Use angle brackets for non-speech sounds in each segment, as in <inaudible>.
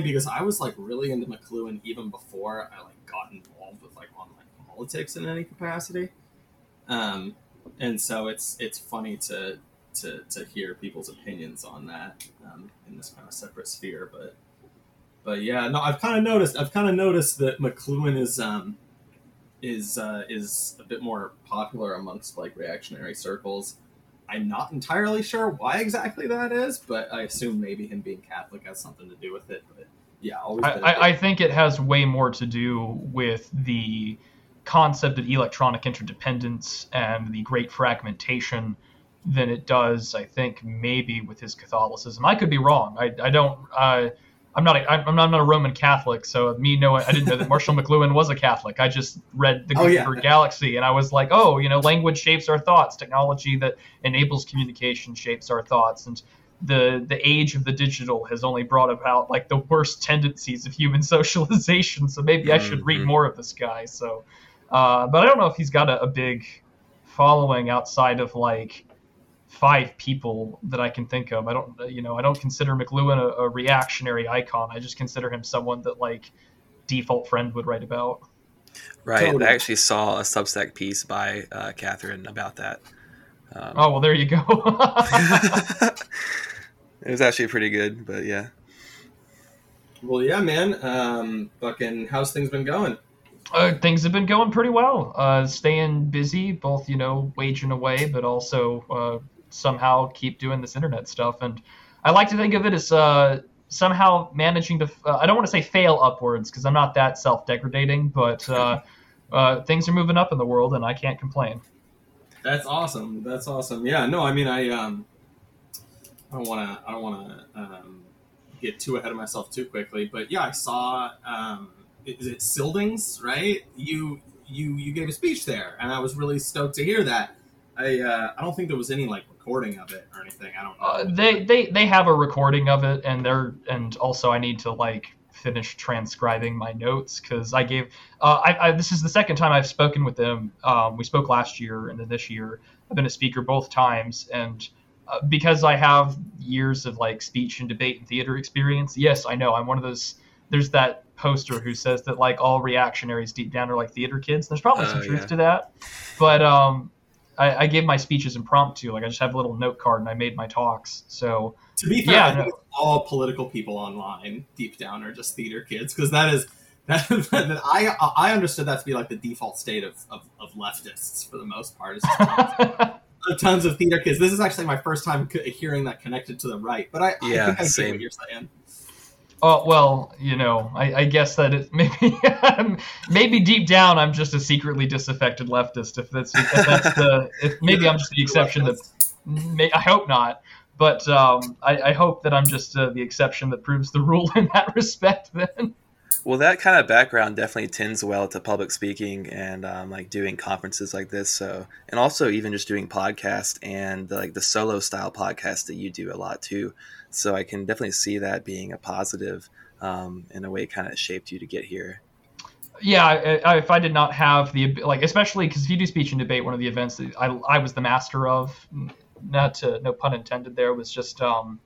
because I was like really into McLuhan even before I like got involved with like online politics in any capacity. Um, and so it's it's funny to to to hear people's opinions on that um, in this kind of separate sphere, but but yeah, no, I've kind of noticed I've kind of noticed that McLuhan is um is uh, is a bit more popular amongst like reactionary circles. I'm not entirely sure why exactly that is, but I assume maybe him being Catholic has something to do with it. But yeah, always. I, I, I think it has way more to do with the concept of electronic interdependence and the great fragmentation than it does, I think, maybe with his Catholicism. I could be wrong. I, I don't. Uh, I'm not. A, I'm, not, I'm not a Roman Catholic, so me know I didn't know that Marshall McLuhan was a Catholic. I just read the Oh, yeah. Gutenberg Galaxy, and I was like, oh, you know, language shapes our thoughts. Technology that enables communication shapes our thoughts, and the the age of the digital has only brought about like the worst tendencies of human <laughs> socialization. So maybe I should read Mhm. more of this guy. So, uh, but I don't know if he's got a, a big following outside of like five people that I can think of. I don't, you know, I don't consider McLuhan a, a reactionary icon. I just consider him someone that like default friend would write about. Right. Totally. I actually saw a Substack piece by uh, Catherine about that. Um, Oh well, there you go. <laughs> <laughs> it was actually pretty good, but yeah. Well, yeah, man. Um, fucking, how's things been going? uh, things have been going pretty well. Uh, staying busy, both you know, waging away, but also uh, somehow keep doing this internet stuff. And I like to think of it as uh, somehow managing to. Uh, I don't want to say fail upwards because I'm not that self-degradating, but uh, <laughs> uh, things are moving up in the world, and I can't complain. That's awesome. That's awesome. Yeah. No, I mean, I um, I don't want to. I don't want to um, get too ahead of myself too quickly. But yeah, I saw. Um, is it Scyldings? Right? You you you gave a speech there, and I was really stoked to hear that. I uh, I don't think there was any like recording of it or anything. I don't know. Uh, they they they have a recording of it, and they're and also I need to like finish transcribing my notes because I gave. Uh, I, I this is the second time I've spoken with them. Um, we spoke last year and then this year. I've been a speaker both times, and uh, because I have years of like speech and debate and theater experience, yes, I know I'm one of those. There's that poster who says that like all reactionaries deep down are like theater kids. There's probably some Oh, truth yeah. to that, but um, I, I gave my speeches impromptu. Like I just have a little note card and I made my talks. So to be fair, yeah, I think no. all political people online deep down are just theater kids because that is. <laughs> That, that I I understood that to be like the default state of, of, of leftists for the most part. Is tons, <laughs> tons of theater kids. This is actually my first time hearing that connected to the right, but I, I Yeah, think I same. what you're saying. Oh well, you know, I, I guess that it <laughs> maybe maybe deep down I'm just a secretly disaffected leftist. If that's if that's the if <laughs> maybe I'm just the exception that may, I hope not. But um, I, I hope that I'm just uh, the exception that proves the rule in that <laughs> respect. Then. Well, that kind of background definitely tends well to public speaking and um, like doing conferences like this. So, and also even just doing podcasts and like the solo style podcast that you do a lot too. So, I can definitely see that being a positive um, in a way. Kind of shaped you to get here. yeah I, I, if i did not have the like especially because if you do speech and debate one of the events that i, I was the master of not to no pun intended there was just um,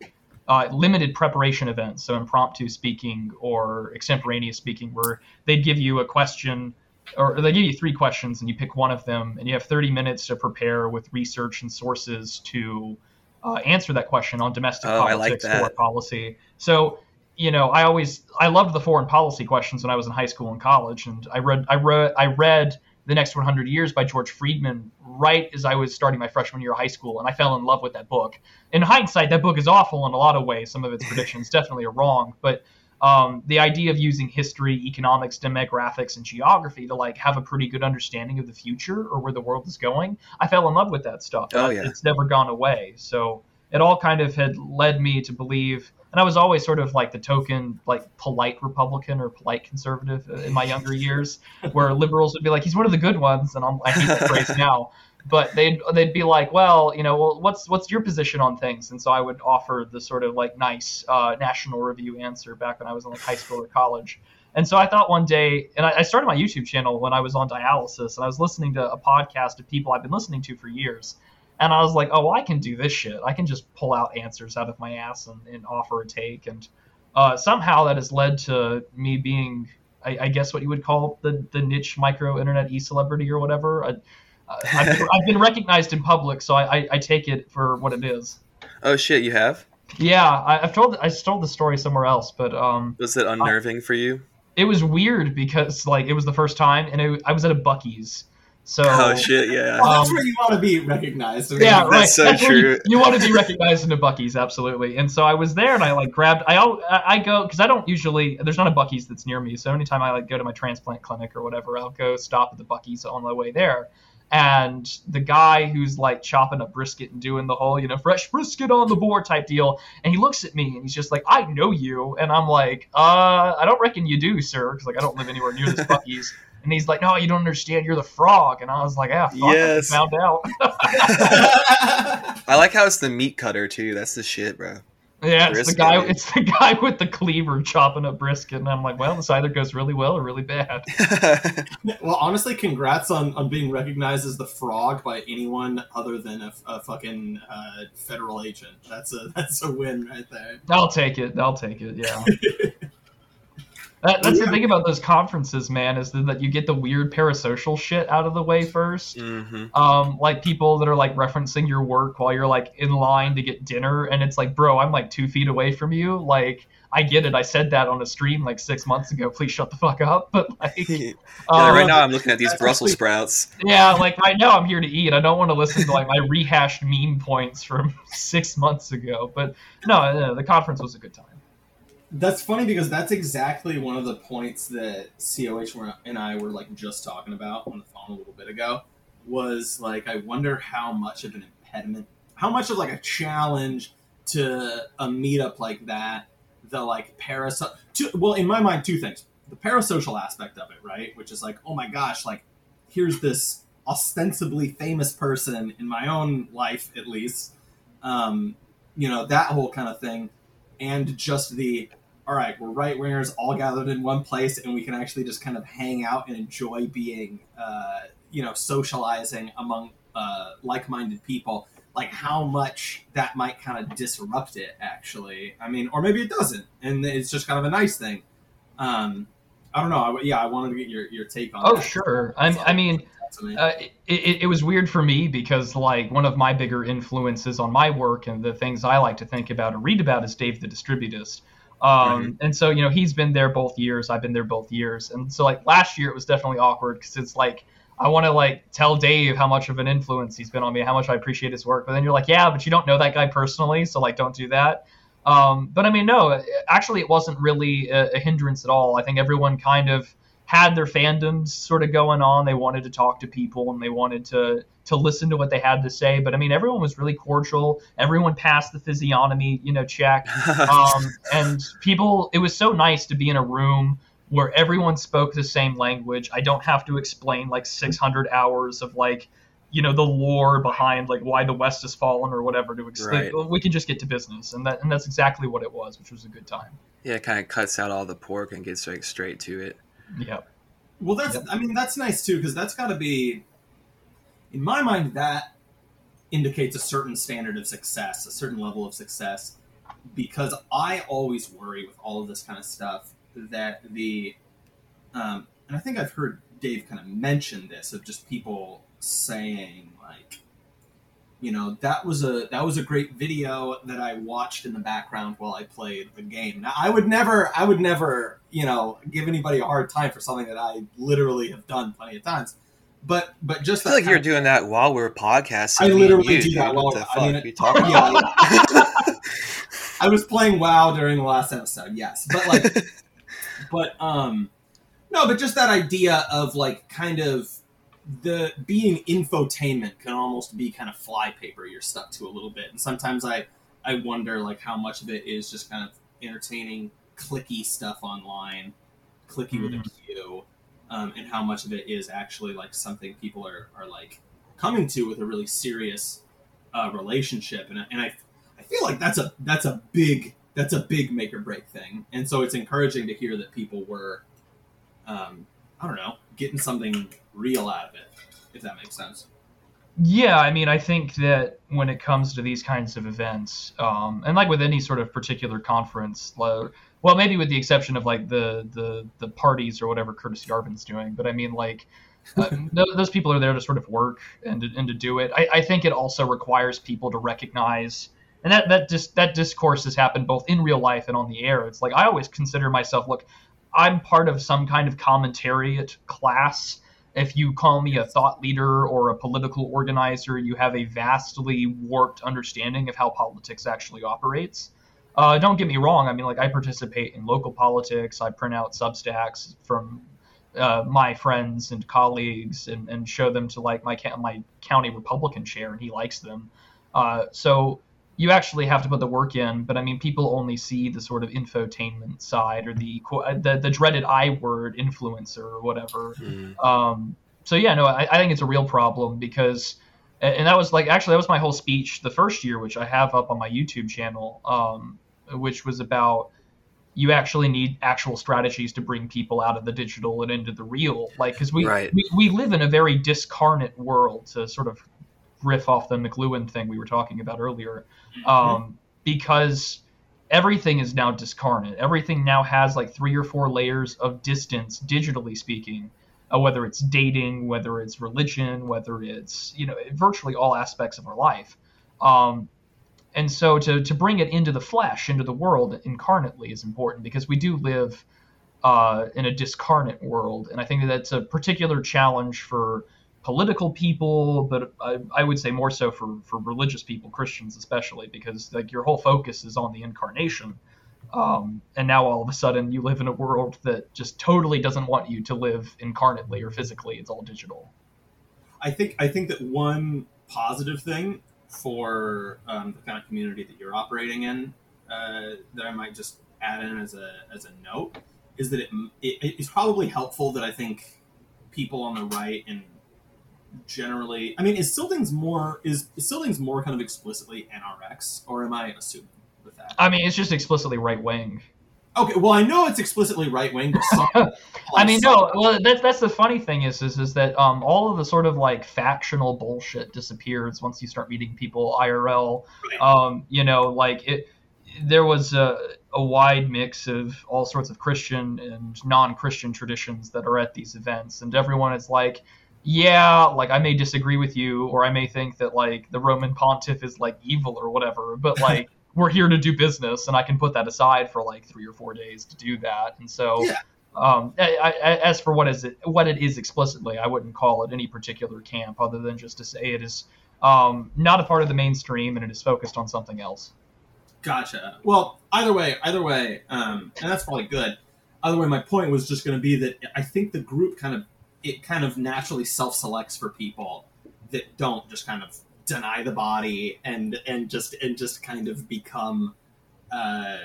uh, limited preparation events so impromptu speaking or extemporaneous speaking where they'd give you a question or they give you three questions and you pick one of them and you have 30 minutes to prepare with research and sources to uh, answer that question on domestic Oh, like politics or policy. So you know, I always I loved the foreign policy questions when I was in high school and college, and I read I read I read The Next 100 Years by George Friedman right as I was starting my freshman year of high school, and I fell in love with that book. In hindsight, that book is awful in a lot of ways. Some of its predictions <laughs> definitely are wrong, but um, the idea of using history, economics, demographics, and geography to like have a pretty good understanding of the future or where the world is going, I fell in love with that stuff. Oh, yeah. it's never gone away. So it all kind of had led me to believe and I was always sort of like the token, like polite Republican or polite conservative in my younger years, where liberals would be like, "He's one of the good ones," and I'm, I hate that phrase now. But they'd they'd be like, "Well, you know, well, what's what's your position on things?" And so I would offer the sort of like nice uh, National Review answer back when I was in like high school or college. And so I thought one day, and I, I started my YouTube channel when I was on dialysis, and I was listening to a podcast of people I've been listening to for years. And I was like, oh, well, I can do this shit. I can just pull out answers out of my ass and, and offer a take. And uh, somehow that has led to me being, I, I, guess, what you would call the the niche micro internet e celebrity or whatever. I, have been, <laughs> I've been recognized in public, so I, I, I, take it for what it is. Oh shit, you have? Yeah, I, have told I told the story somewhere else, but um, was it unnerving for you? It was weird because like it was the first time, and it, I was at a Buc-ee's. So oh shit, yeah. Well, that's um, where you want to be recognized. Yeah, right. That's so that's true. You, you, want to be recognized in a Buc-ee's, absolutely. And so I was there, and I like grabbed. I I go because I don't usually. There's not a Buc-ee's that's near me, so anytime I like go to my transplant clinic or whatever, I'll go stop at the Buc-ee's on the way there and the guy who's like chopping up brisket and doing the whole you know fresh brisket on the board type deal and he looks at me and he's just like i know you and i'm like uh i don't reckon you do sir because like i don't live anywhere near this Buc-ee's <laughs> and he's like no you don't understand you're the frog and i was like yeah fuck, yes I found out <laughs> <laughs> i like how it's the meat cutter too that's the shit bro yeah, it's the guy. It's the guy with the cleaver chopping up brisket, and I'm like, well, this either goes really well or really bad. <laughs> well, honestly, congrats on, on being recognized as the frog by anyone other than a, a fucking uh, federal agent. That's a that's a win right there. I'll take it. I'll take it. Yeah. That, that's yeah. the thing about those conferences, man, is that you get the weird parasocial shit out of the way 1st mm-hmm. Um, like people that are like referencing your work while you're like in line to get dinner, and it's like, bro, I'm like two feet away from you. Like, I get it. I said that on a stream like six months ago. <laughs> Please shut the fuck up. But like, <laughs> yeah, um, right now I'm looking at these <laughs> Brussels sprouts. Yeah, like I know I'm here to eat. I don't want to listen to like my rehashed meme points from six months ago. But no, no the conference was a good time. That's funny because that's exactly one of the points that COH and I were like just talking about on the phone a little bit ago. Was like, I wonder how much of an impediment, how much of like a challenge to a meetup like that, the like parasocial. Well, in my mind, two things: the parasocial aspect of it, right, which is like, oh my gosh, like here's this ostensibly famous person in my own life, at least. Um, you know that whole kind of thing, and just the all right, we're right wingers all gathered in one place, and we can actually just kind of hang out and enjoy being, uh, you know, socializing among uh, like-minded people. Like how much that might kind of disrupt it, actually. I mean, or maybe it doesn't, and it's just kind of a nice thing. Um, I don't know. I, yeah, I wanted to get your, your take on. Oh, that. sure. I, I mean, uh, it, it, it, was weird for me because like one of my bigger influences on my work and the things I like to think about and read about is Dave the Distributist. Um. And so, you know, he's been there both years. I've been there both years. And so, like, last year it was definitely awkward because it's like, I want to like tell Dave how much of an influence he's been on me, how much I appreciate his work. But then you're like, yeah, but you don't know that guy personally, so like, don't do that. Um, but I mean, no, actually, it wasn't really a, a, hindrance at all. I think everyone kind of had their fandoms sort of going on. They wanted to talk to people and they wanted to to listen to what they had to say. But I mean, everyone was really cordial. Everyone passed the physiognomy, you know, check. <laughs> Um, and people, it was so nice to be in a room where everyone spoke the same language. I don't have to explain like 600 hours of like, you know, the lore behind like why the West has fallen or whatever to explain. Right. We can just get to business, and that and that's exactly what it was, which was a good time. Yeah, it kind of cuts out all the pork and gets like straight to it. Yep. Well, that's yep. I mean that's nice too because that's got to be, in my mind, that indicates a certain standard of success, a certain level of success. Because I always worry with all of this kind of stuff that the, um, and I think I've heard Dave kind of mention this of just people saying like, you know that was a that was a great video that I watched in the background while I played the game. Now I would never I would never you know give anybody a hard time for something that I literally have done plenty of times. But but just I feel like you're doing that while we're podcasting. I literally you, do that while I mean, <laughs> talking yeah, I was playing WoW during the last episode, yes, but like, <laughs> but um, no, but just that idea of like kind of the being infotainment can almost be kind of flypaper you're stuck to a little bit and sometimes i i wonder like how much of it is just kind of entertaining clicky stuff online clicky mm-hmm. with a mm. Um, and how much of it is actually like something people are, are like coming to with a really serious uh, relationship and, and I, I feel like that's a that's a big that's a big make or break thing and so it's encouraging to hear that people were um, i don't know getting something real out of it, if that makes sense. Yeah, I mean, I think that when it comes to these kinds of events, um, and like with any sort of particular conference, well, maybe with the exception of like the the the parties or whatever Curtis Yarvin's doing, but I mean like. Uh, <laughs> those people are there to sort of work and to, and to do it. I, I think it also requires people to recognize and that that just that discourse has happened both in real life and on the air. It's like I always consider myself, look, I'm part of some kind of commentariat class. If you call me a thought leader or a political organizer, you have a vastly warped understanding of how politics actually operates. Uh, don't get me wrong. I mean, like I participate in local politics. I print out Substacks from uh, my friends and colleagues and, and show them to like my my county Republican chair, and he likes them. Uh, so you actually have to put the work in. But I mean, people only see the sort of infotainment side or the the, the dreaded I word influencer or whatever. Mm. Um, so yeah, no, I, I think it's a real problem because and that was like actually that was my whole speech the first year which i have up on my youtube channel um, which was about you actually need actual strategies to bring people out of the digital and into the real like because we, right. we we live in a very discarnate world to sort of riff off the mcluhan thing we were talking about earlier um, because everything is now discarnate everything now has like three or four layers of distance digitally speaking uh, whether it's dating, whether it's religion, whether it's you know virtually all aspects of our life. Um, and so to to bring it into the flesh, into the world incarnately is important because we do live uh, in a discarnate world, and I think that that's a particular challenge for political people, but I, I, would say more so for for religious people, Christians especially, because like your whole focus is on the incarnation. Um, and now all of a sudden you live in a world that just totally doesn't want you to live incarnately or physically. It's all digital. I think I think that one positive thing for um, the kind of community that you're operating in uh, that I might just add in as a as a note is that it, it it's probably helpful that I think people on the right and generally I mean is Scyldings more is, is Scyldings more kind of explicitly NRX or am I assuming? with that. I mean, it's just explicitly right wing. Okay, well, I know it's explicitly right wing, <laughs> I mean, no. Well, that's that's the funny thing is is is that um, all of the sort of like factional bullshit disappears once you start meeting people IRL. Right. Um, you know, like it. There was a, a wide mix of all sorts of Christian and non-Christian traditions that are at these events, and everyone is like, yeah, like I may disagree with you, or I may think that like the Roman Pontiff is like evil or whatever, but like <laughs> we're here to do business, and I can put that aside for like three or four days to do that. And so, yeah. um, I, I, as for what is it, what it is explicitly, I wouldn't call it any particular camp, other than just to say it is um, not a part of the mainstream and it is focused on something else. Gotcha. Well, either way, either way, um, and that's probably good. Either way, my point was just going to be that I think the group kind of it kind of naturally self selects for people that don't just kind of deny the body and and just and just kind of become uh,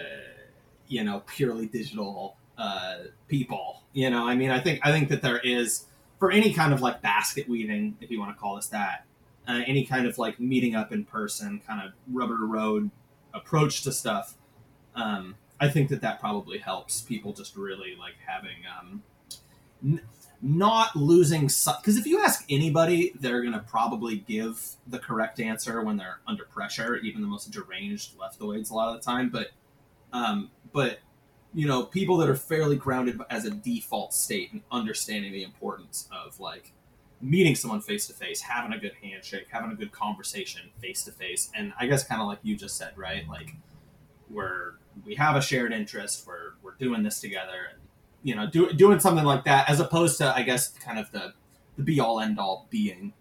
you know purely digital uh, people you know? I mean i think i think that there is for any kind of like basket weaving if you want to call this that uh, any kind of like meeting up in person kind of rubber road approach to stuff um, i think that that probably helps people just really like having um, not losing because if you ask anybody they're going to probably give the correct answer when they're under pressure even the most deranged leftoids a lot of the time but um, but you know people that are fairly grounded as a default state and understanding the importance of like meeting someone face to face having a good handshake having a good conversation face to face and i guess kind of like you just said right? Like we're we have a shared interest we're we're doing this together and you know, do, doing something like that as opposed to, I guess, kind of the, the be all end all being,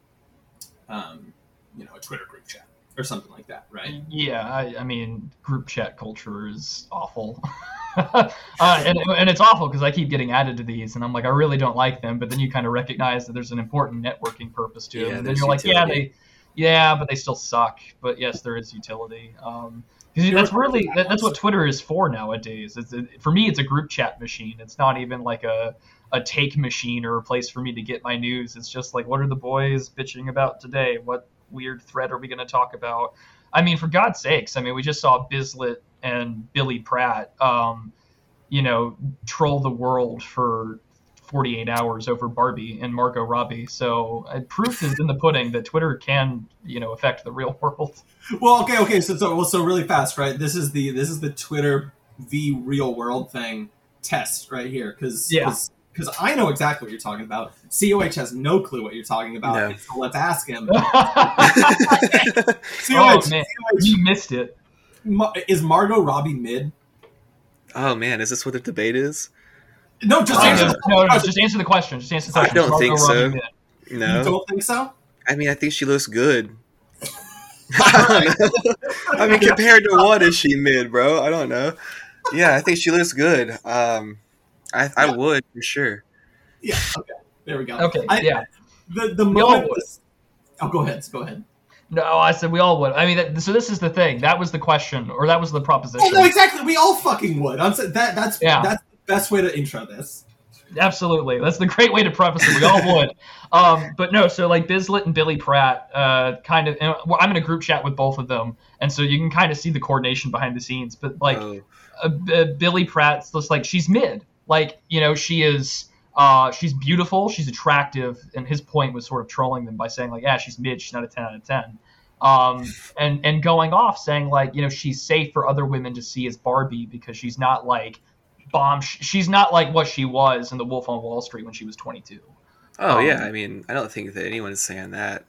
um, you know, a Twitter group chat or something like that, right? Yeah, I, I mean, group chat culture is awful. <laughs> uh, and, and it's awful because I keep getting added to these, and I'm like, I really don't like them. But then you kind of recognize that there's an important networking purpose to yeah, them, and then you're like, yeah, they, yeah, but they still suck. But yes, there is utility. Um, that's really that, that's what <laughs> Twitter is for nowadays. It's a, for me, it's a group chat machine. It's not even like a a take machine or a place for me to get my news. It's just like, what are the boys bitching about today? What weird thread are we going to talk about? I mean, for God's sakes! I mean, we just saw Bizlet and Billy Pratt, um, you know, troll the world for 48 hours over Barbie and Margot Robbie. So uh, proof is in the pudding that Twitter can, you know, affect the real <laughs> world. Well, okay, okay. So, so, well, so really fast, right? This is the this is the Twitter v real world thing test right here because Yeah. because I know exactly what you're talking about. COH has no clue what you're talking about. No. So let's ask him. <laughs> oh man, COH, you missed it. Is Ma- Margot Robbie mid? oh man, is this what the debate is? No, just Uh, answer. no, the no, no, question. just answer the question. Just answer the I don't Margot think so. did. You No, don't think so? I mean I think she looks good. <laughs> <laughs> I. I mean, compared to what is she mid, bro? I don't know. Yeah, I think she looks good. Um, I I would for sure. Yeah. Okay. There we go. Okay, I- yeah. The the We all moment. would. oh, go ahead. Go ahead. No, I said we all would. I mean, that, so this is the thing. That was the question, or that was the proposition. Oh no, exactly. We all fucking would. I'm saying that that's Yeah. that's the best way to intro this. Absolutely, that's the great way to preface it. We all would. <laughs> Um, but no, so like Bizlet and Billy Pratt, uh, kind of. Well, I'm in a group chat with both of them, and so you can kind of see the coordination behind the scenes. But like Oh, uh, B- Billy Pratt's just like she's mid. Like you know she is. Uh, she's beautiful. She's attractive, and his point was sort of trolling them by saying like, yeah, she's mid. She's not a ten out of ten. Um, and and going off saying like you know she's safe for other women to see as Barbie because she's not like bomb. She's not like what she was in The Wolf on Wall Street when she was 22. oh Um, yeah. I mean, I don't think that anyone's saying that.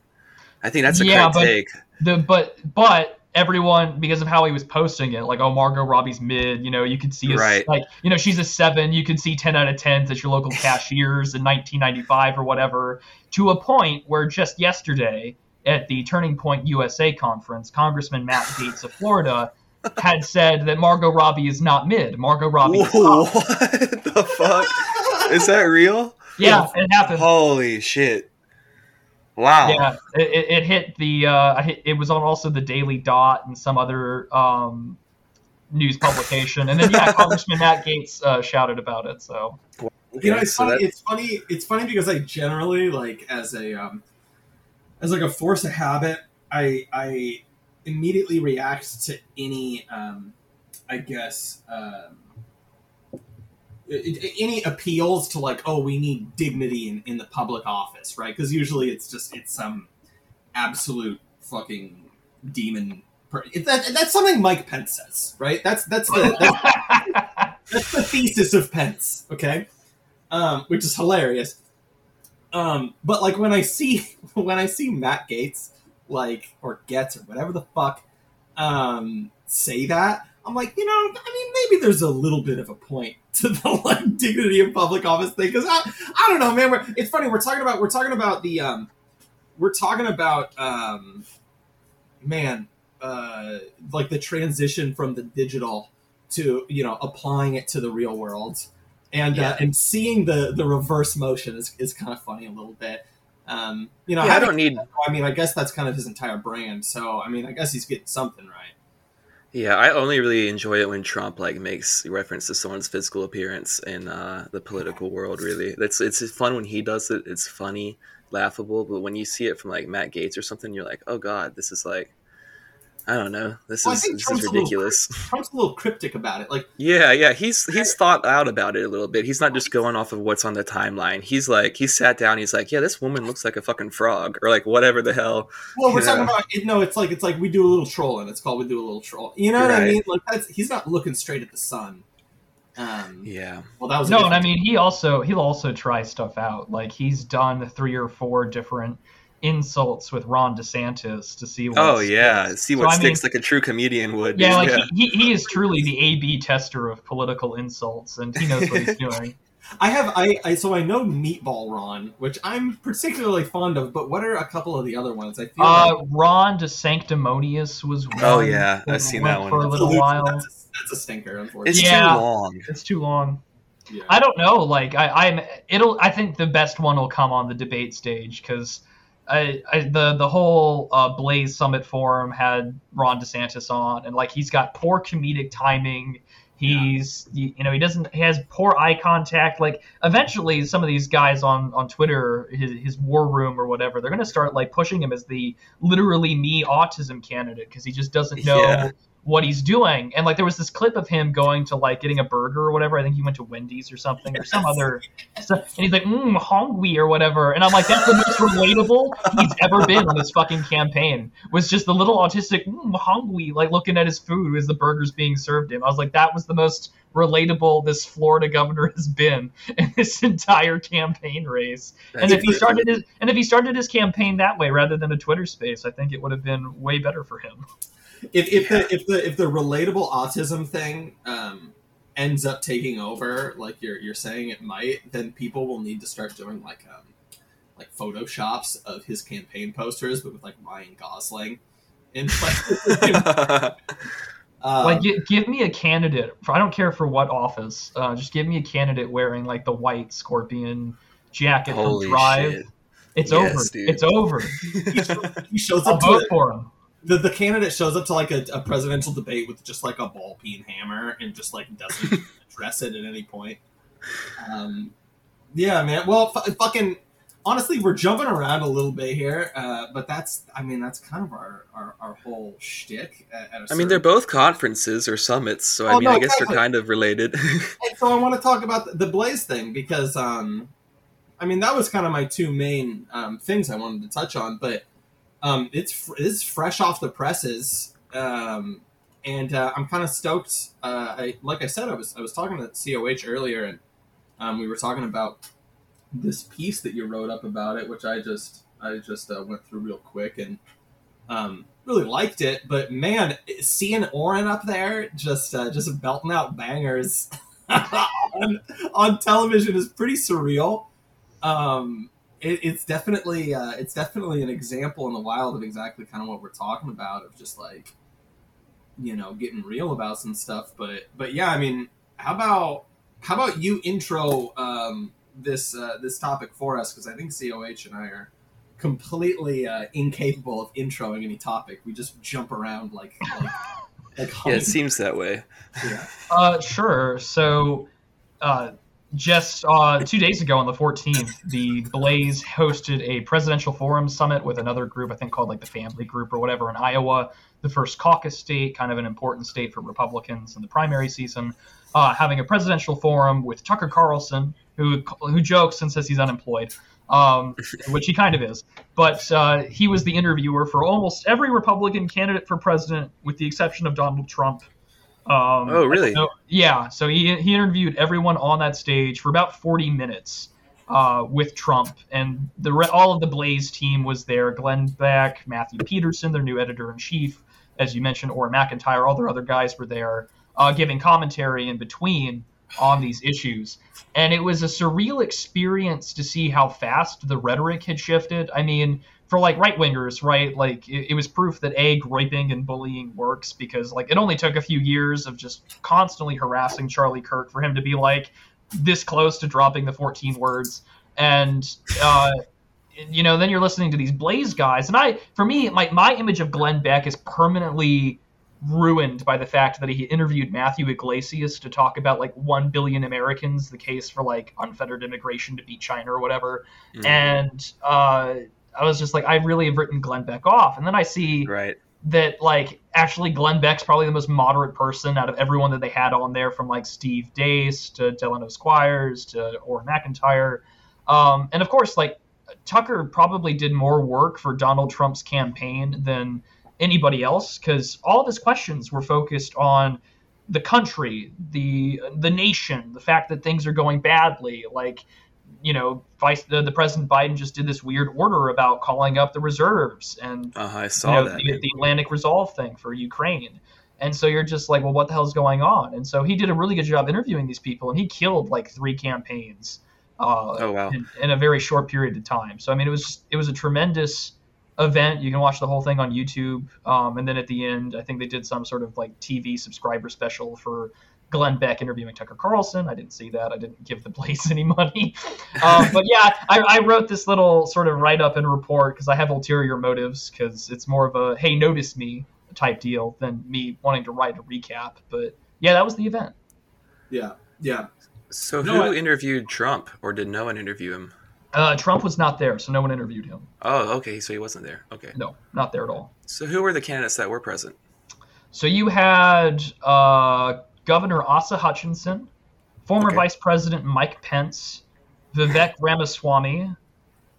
I think that's a Yeah, but- take. The but but everyone because of how he was posting it, like oh Margot Robbie's mid, you know you could see a, Right. like you know she's a seven, you could see 10 out of 10s at your local <laughs> cashiers in 1995 or whatever. To a point where just yesterday at the Turning Point USA conference, Congressman Matt Gaetz of Florida had said that Margot Robbie is not mid. Margot Robbie. is Whoa, top. what the fuck? Is that real? Yeah, it happened. Holy shit! Wow. Yeah, it, it, it hit the. Uh, I hit, it was on also the Daily Dot and some other um, news publication, and then yeah, <laughs> Congressman Matt Gaetz uh, shouted about it. So You know, it's so funny. that- It's funny. It's funny because I generally like as a um, as like a force of habit, I I immediately reacts to any um, I guess um, any appeals to like oh we need dignity in, in the public office right because usually it's just it's some absolute fucking demon. Per- it, that, that's something Mike Pence says, right? That's that's the that's <laughs> that's the thesis of Pence, okay? Um, which is hilarious. Um, but like when I see <laughs> when I see Matt Gaetz, like or gets or whatever the fuck, um, say that, I'm like, you know, I mean, maybe there's a little bit of a point <laughs> to the like dignity of public office thing because I, I don't know, man. We're, it's funny. We're talking about we're talking about the um, we're talking about um, man, uh, like the transition from the digital to you know applying it to the real world and Yeah. uh, and seeing the the reverse motion is, is kind of funny a little bit um you know Yeah, I don't need. i mean i guess that's kind of his entire brand so i mean i guess he's getting something right Yeah, I only really enjoy it when Trump like makes reference to someone's physical appearance in uh, the political world. Really, that's it's fun when he does it. It's funny, laughable. But when you see it from like Matt Gaetz or something, you're like, oh god, this is like, I don't know, this Well, is think this Trump's is a little ridiculous. trump's a little cryptic about it like Yeah, yeah, he's he's thought out about it a little bit. He's not just going off of what's on the timeline. He's like, he sat down. He's like, yeah, this woman looks like a fucking frog, or like whatever the hell. well we're Yeah. talking about it, no it's like it's like we do a little trolling it's called we do a little troll you know what i mean like that's he's not looking straight at the sun um Yeah, well that was no, and I mean he also he'll also try stuff out. Like he's done three or four different insults with Ron DeSantis to see. What Oh yeah, sticks. see So, what I mean, sticks like a true comedian would. Yeah, like yeah. He, he, he is truly the A/B tester of political insults, and he knows what he's <laughs> doing. I have I, I so I know Meatball Ron, which I'm particularly fond of. But what are a couple of the other ones? I feel Uh, like Ron DeSanctimonious was one. Oh, yeah, I've seen went that for a little while. That's a, that's a stinker, it's unfortunately. Yeah. too long. It's too long. Yeah. I don't know. Like I, I'm. It'll. I think the best one will come on the debate stage because. I, I, the the whole uh, Blaze Summit forum had Ron DeSantis on, and like he's got poor comedic timing. He's you, you know he doesn't he has poor eye contact. Like eventually, some of these guys on on Twitter, his, his war room or whatever, they're gonna start like pushing him as the literally me autism candidate because he just doesn't know <laughs> Yeah. What he's doing. And like there was this clip of him going to like getting a burger or whatever. I think he went to Wendy's or something or some other stuff. And he's like, mmm, hungry or whatever. And I'm like, that's the most relatable he's ever been on this fucking campaign. Was just the little autistic, mmm, hungry, like looking at his food as the burger's being served him. I was like, that was the most relatable this Florida governor has been in this entire campaign race. That's and if he started his and if he started his campaign that way rather than a Twitter space, I think it would have been way better for him. If, if the if the if the relatable autism thing um, ends up taking over, like you're you're saying it might, then people will need to start doing like um, like photoshops of his campaign posters, but with like Ryan Gosling in place. <laughs> um, like, gi- give me a candidate. For, I don't care for what office. Uh, just give me a candidate wearing like the white scorpion jacket Holy from Drive. shit. It's Yes, over. dude. It's over. <laughs> he shows I'll up to vote for him. The, the candidate shows up to like a, a presidential debate with just like a ball peen hammer and just like doesn't <laughs> address it at any point. Um, yeah, man. Well, fu- fucking honestly, we're jumping around a little bit here, uh, but that's I mean that's kind of our our, our whole shtick. At, at a I mean, they're both conferences or summits, so I Oh, mean, no, I guess exactly. they're kind of related. <laughs> And so I want to talk about the, the Blaze thing because, um, I mean, that was kind of my two main um, things I wanted to touch on. But um, it's it's fresh off the presses, um, and uh, I'm kind of stoked. Uh, I, like I said, I was I was talking to Coh earlier, and um, we were talking about this piece that you wrote up about it, which I just I just uh, went through real quick and um, really liked it. But man, seeing Auron up there just uh, just belting out bangers <laughs> on, on television is pretty surreal. Um, it, it's definitely uh, it's definitely an example in the wild of exactly kind of what we're talking about of just like you know getting real about some stuff. But but yeah, I mean, how about how about you intro um, this uh, this topic for us because I think Coh and I are completely uh, incapable of introing any topic. We just jump around like like, <laughs> like yeah, it seems that way. Yeah. Uh, sure. So, uh, just uh, two days ago on the 14th, the Blaze hosted a presidential forum summit with another group, I think called like the Family Group or whatever, in Iowa, the first caucus state, kind of an important state for Republicans in the primary season. Uh, having a presidential forum with Tucker Carlson, who who jokes and says he's unemployed, um, <laughs> which he kind of is. But uh, he was the interviewer for almost every Republican candidate for president, with the exception of Donald Trump. Um, Oh, really? so- yeah. So he, he interviewed everyone on that stage for about 40 minutes uh, with Trump, and the all of the Blaze team was there. Glenn Beck, Matthew Peterson, their new editor in chief, as you mentioned, Auron MacIntyre, all their other guys were there, uh, giving commentary in between on these issues. And it was a surreal experience to see how fast the rhetoric had shifted. I mean, for like right wingers, right? Like it, it was proof that a raping and bullying works because like it only took a few years of just constantly harassing Charlie Kirk for him to be like this close to dropping the 14 words. And uh, you know, then you're listening to these Blaze guys, and I, for me, my my image of Glenn Beck is permanently ruined by the fact that he interviewed Matthew Yglesias to talk about like one billion Americans, the case for like unfettered immigration to beat China or whatever. Mhm. And uh, I was just like, I really have written Glenn Beck off. And then I see right. that like actually Glenn Beck's probably the most moderate person out of everyone that they had on there, from like Steve Deace to Delano Squires to Auron MacIntyre, um, and of course like Tucker probably did more work for Donald Trump's campaign than anybody else because all of his questions were focused on the country, the the nation, the fact that things are going badly, like you know, Vice the, the President Biden just did this weird order about calling up the reserves and Uh, I you know, that. the, the Atlantic Resolve thing for Ukraine. And so you're just like, well, what the hell's going on? And so he did a really good job interviewing these people, and he killed like three campaigns uh, oh wow. in, in a very short period of time. So I mean, it was it was a tremendous event. You can watch the whole thing on YouTube, um, and then at the end, I think they did some sort of like TV subscriber special for Glenn Beck interviewing Tucker Carlson. I didn't see that. I didn't give the place <laughs> any money. um, but yeah, I, I wrote this little sort of write up and report because I have ulterior motives because it's more of a hey, notice me type deal than me wanting to write a recap. But yeah, that was the event. Yeah, yeah. So No, who I- interviewed Trump, or did no one interview him? Uh, Trump was not there, so no one interviewed him. Oh, okay. So he wasn't there. Okay. No, not there at all. So who were the candidates that were present? So you had uh, Governor Asa Hutchinson, former Okay. Vice President Mike Pence, Vivek Ramaswamy,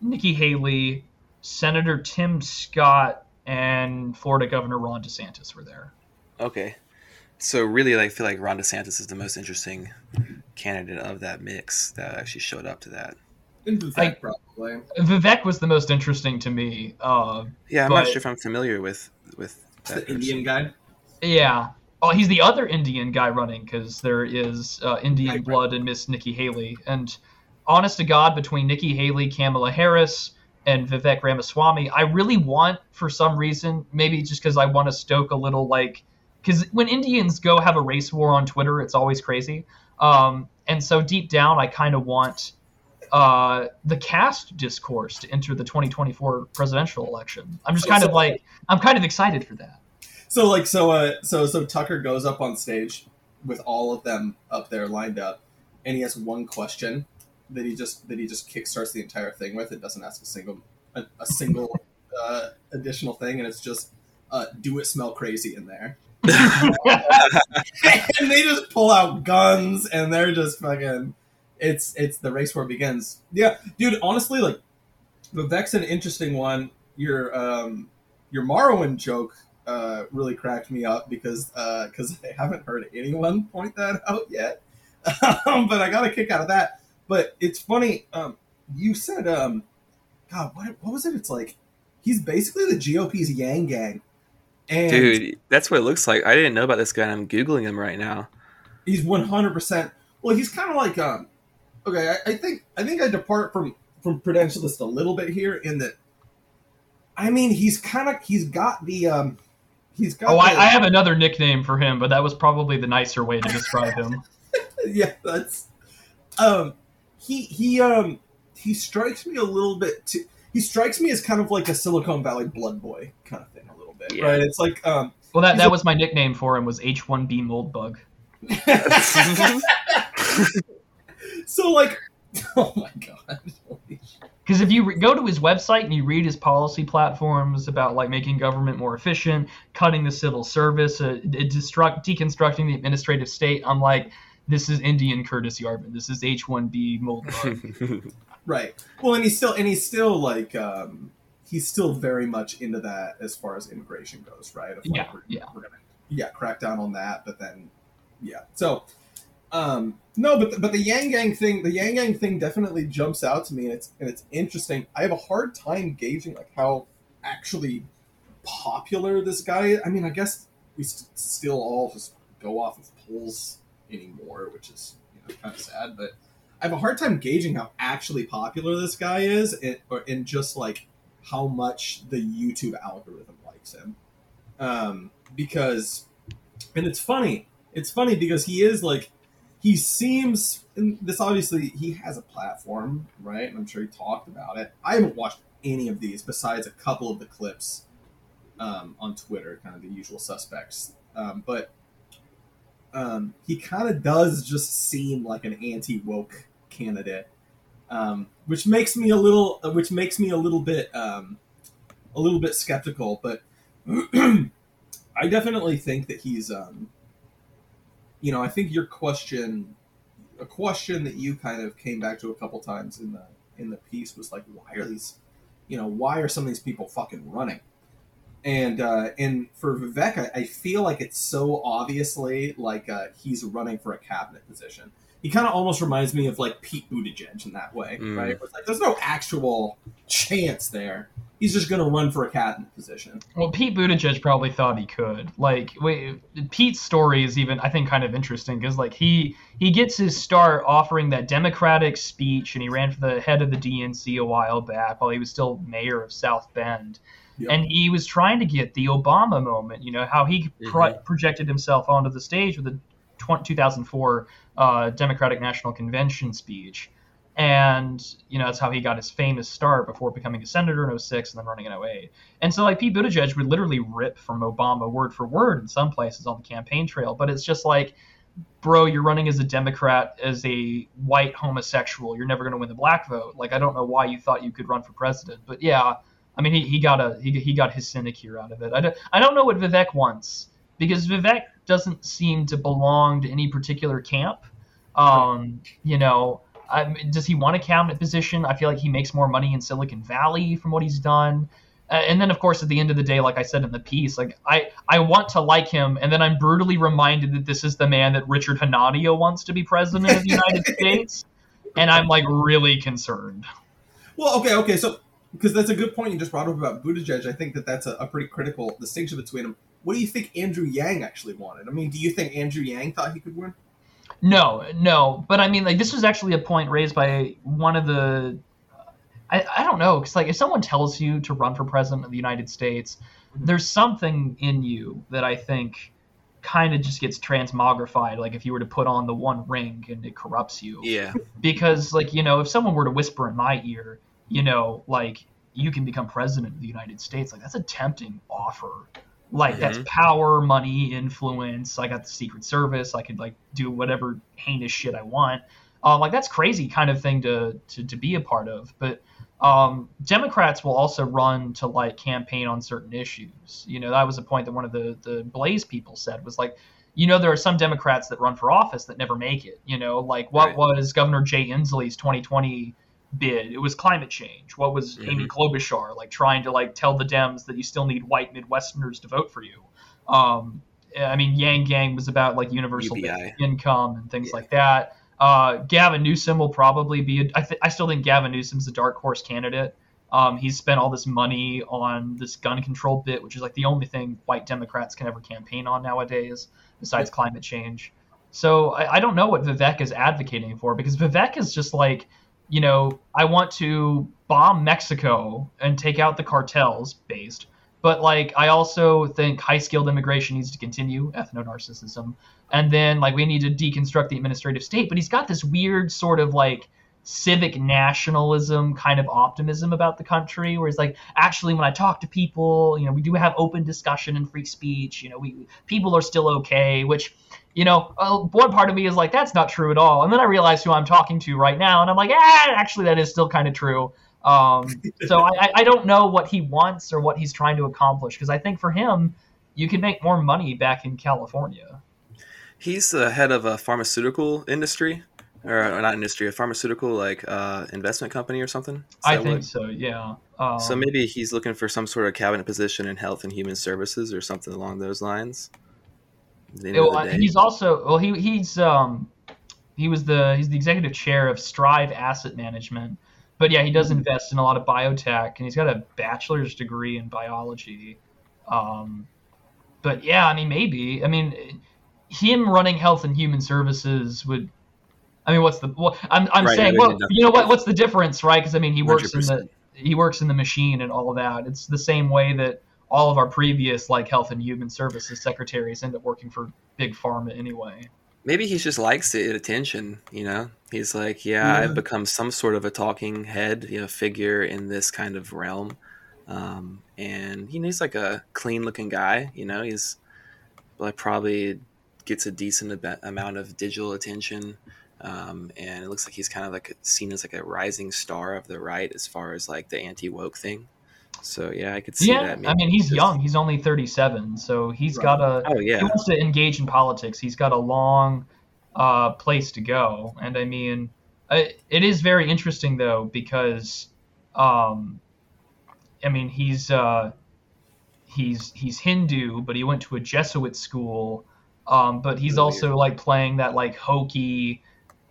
Nikki Haley, Senator Tim Scott, and Florida Governor Ron DeSantis were there. Okay. So really, I feel like Ron DeSantis is the most interesting candidate of that mix that actually showed up to that. In Vivek, I- probably. Vivek was the most interesting to me. Uh, Yeah, I'm not sure if I'm familiar with with that the Indian guy. yeah. Oh, he's the other Indian guy running because there is uh, Indian blood in Miss Nikki Haley. And honest to God, between Nikki Haley, Kamala Harris, and Vivek Ramaswamy, I really want, for some reason, maybe just because I want to stoke a little like, because when Indians go have a race war on Twitter, it's always crazy. Um, and so deep down, I kind of want uh, the caste discourse to enter the 2024 presidential election. I'm just kind of like, I'm kind of excited for that. So like so uh so so Tucker goes up on stage with all of them up there lined up, and he has one question that he just that he just kickstarts the entire thing with. It doesn't ask a single a, a single uh, additional thing, and it's just uh, do it smell crazy in there. <laughs> and they just pull out guns and they're just fucking it's it's the race war begins. Yeah, dude, honestly, like the Vivek's an interesting one. Your um your Morrowind joke uh really cracked me up because uh because I <laughs> haven't heard anyone point that <laughs> out yet. um, but I got a kick out of that. But it's funny, um you said um God, what what was it? It's like he's basically the GOP's Yang Gang. And Dude, that's what it looks like. I didn't know about this guy, and I'm googling him right now. he's one hundred percent. Well, he's kind of like um. Okay, I, I think I think I depart from from Prudentialist a little bit here in that. I mean, he's kind of he's got the um. He's got. Oh, I, the- I have another nickname for him, but that was probably the nicer way to describe him. <laughs> yeah, that's um. He he um he strikes me a little bit too. He strikes me as kind of like a Silicon Valley blood boy kind of thing, a little bit, Yeah. right? It's like um. Well, that, that a- was my nickname for him was H1B Moldbug. <laughs> <laughs> so like, oh my god. Holy shit. Because if you re- go to his website and you read his policy platforms about like making government more efficient, cutting the civil service, uh, destruct, deconstructing the administrative state, I'm like, this is Indian Curtis Yarvin. This is H1B mold. <laughs> Right. Well, and he's still and he's still like um he's still very much into that as far as immigration goes, right? Like, Yeah, we're, yeah. We're gonna yeah crack down on that, but then yeah. So um no, but the, but the Yang Gang thing, the Yang Gang thing definitely jumps out to me, and it's and it's interesting. I have a hard time gauging like how actually popular this guy. I mean, I guess we st- still all just go off of polls anymore, which is you know kind of sad, but. I have a hard time gauging how actually popular this guy is, and, or, and just like how much the YouTube algorithm likes him. Um, because, and it's funny. It's funny because he is like, he seems. And this obviously he has a platform, right? And I'm sure he talked about it. I haven't watched any of these besides a couple of the clips um, on Twitter, kind of the usual suspects. Um, but um, he kind of does just seem like an anti woke candidate, um, which makes me a little, uh, which makes me a little bit, um, a little bit skeptical. But <clears throat> I definitely think that he's, um, you know, I think your question, a question that you kind of came back to a couple times in the in the piece was like, why are these, you know, why are some of these people fucking running? and uh, and for Vivek, I, I feel like it's so obviously like uh, he's running for a cabinet position. He kind of almost reminds me of like Pete Buttigieg in that way, Mm. right? It's like there's no actual chance there. He's just going to run for a cabinet position. Well, Pete Buttigieg probably thought he could. Like, wait, Pete's story is even, I think, kind of interesting because, like, he he gets his start offering that Democratic speech, and he ran for the head of the DNC a while back while he was still mayor of South Bend, Yep. and he was trying to get the Obama moment. You know how he pro- projected himself onto the stage with the tw- 2004 uh, Democratic National Convention speech. And, you know, that's how he got his famous start before becoming a senator in 06 and then running in 08. And so, like, Pete Buttigieg would literally rip from Obama word for word in some places on the campaign trail. But it's just like, bro, you're running as a Democrat, as a white homosexual. You're never going to win the black vote. Like, I don't know why you thought you could run for president. But yeah, I mean, he, he got a he, he got his sinecure out of it. I don't, I don't know what Vivek wants. because Vivek doesn't seem to belong to any particular camp. Um, you know, um, does he want a cabinet position? I feel like he makes more money in Silicon Valley from what he's done. Uh, and then, of course, at the end of the day, like I said in the piece, like I, I want to like him, and then I'm brutally reminded that this is the man that Richard Hanania wants to be president of the United <laughs> States, and I'm like really concerned. Well, okay, okay, so because that's a good point you just brought up about Buttigieg. I think that that's a, a pretty critical distinction between them. What do you think Andrew Yang actually wanted? I mean, do you think Andrew Yang thought he could win? No, no, but I mean, like this was actually a point raised by one of the. I, I don't know, because like if someone tells you to run for president of the United States, mm-hmm. there's something in you that I think kind of just gets transmogrified. Like if you were to put on the one ring and it corrupts you. Yeah. Because like you know, if someone were to whisper in my ear, you know, like you can become president of the United States, like that's a tempting offer like that's power money influence. I got the secret service. I could like do whatever heinous shit i want. Uh, like that's crazy kind of thing to, to to be a part of. But um, democrats will also run to like campaign on certain issues. You know that was a point that one of the the blaze people said was like you know there are some democrats that run for office that never make it you know? Like what Right. was governor jay inslee's 2020 bid. It was climate change. What was Mhm. amy klobuchar like trying to like tell the dems that you still need white midwesterners to vote for you? Um, i mean yang gang was about like universal income and things Yeah. like that. Uh, gavin newsom will probably be a, I, th- I still think gavin newsom's a dark horse candidate. Um, he's spent all this money on this gun control bit which is like the only thing white democrats can ever campaign on nowadays besides climate change. So I, I don't know what vivek is advocating for because vivek is just like you know, I want to bomb Mexico and take out the cartels based. But like, I also think high skilled immigration needs to continue, ethno narcissism, and then like we need to deconstruct the administrative state. But he's got this weird sort of like civic nationalism kind of optimism about the country, where he's like, actually, when I talk to people, you know, we do have open discussion and free speech. You know, we people are still okay, which you know, one part of me is like, that's not true at all. And then I realize who I'm talking to right now, and I'm like, ah, actually, that is still kind of true. Um, so I- I don't know what he wants or what he's trying to accomplish because I think for him, you can make more money back in California. He's the head of a pharmaceutical industry, or not industry, a pharmaceutical like uh, investment company or something. Is I think what- so, yeah. Um, So maybe he's looking for some sort of cabinet position in health and human services or something along those lines. At the end Yeah, of well, uh, he's also well he he's um he was the he's the executive chair of Strive Asset Management. But yeah, he does Hmm. invest in a lot of biotech and he's got a bachelor's degree in biology. Um but yeah, I mean maybe. I mean him running health and human services would I mean what's the well, I'm I'm Right, saying well, you know what what's the difference, right? Cuz I mean he works in the he works in the machine and all of that. It's the same way that all of our previous like health and human services secretaries end up working for big pharma anyway. Maybe he just likes the attention, you know? He's like, yeah, Yeah. I've become some sort of a talking head, you know, figure in this kind of realm. Um, and, you know, he's like a clean looking guy, you know? He's like probably gets a decent ab- amount of digital attention. Um, and it looks like he's kind of like seen as like a rising star of the right as far as like the anti woke thing. So, yeah, I could see yeah, that. I mean he's just- young. He's only 37, so he's Right. got a Oh, he yeah. wants to engage in politics. He's got a long uh, place to go, and I mean, I, it is very interesting though because, um, I mean, he's uh, he's he's Hindu, but he went to a Jesuit school, um, but he's Oh, also like playing that like hokey,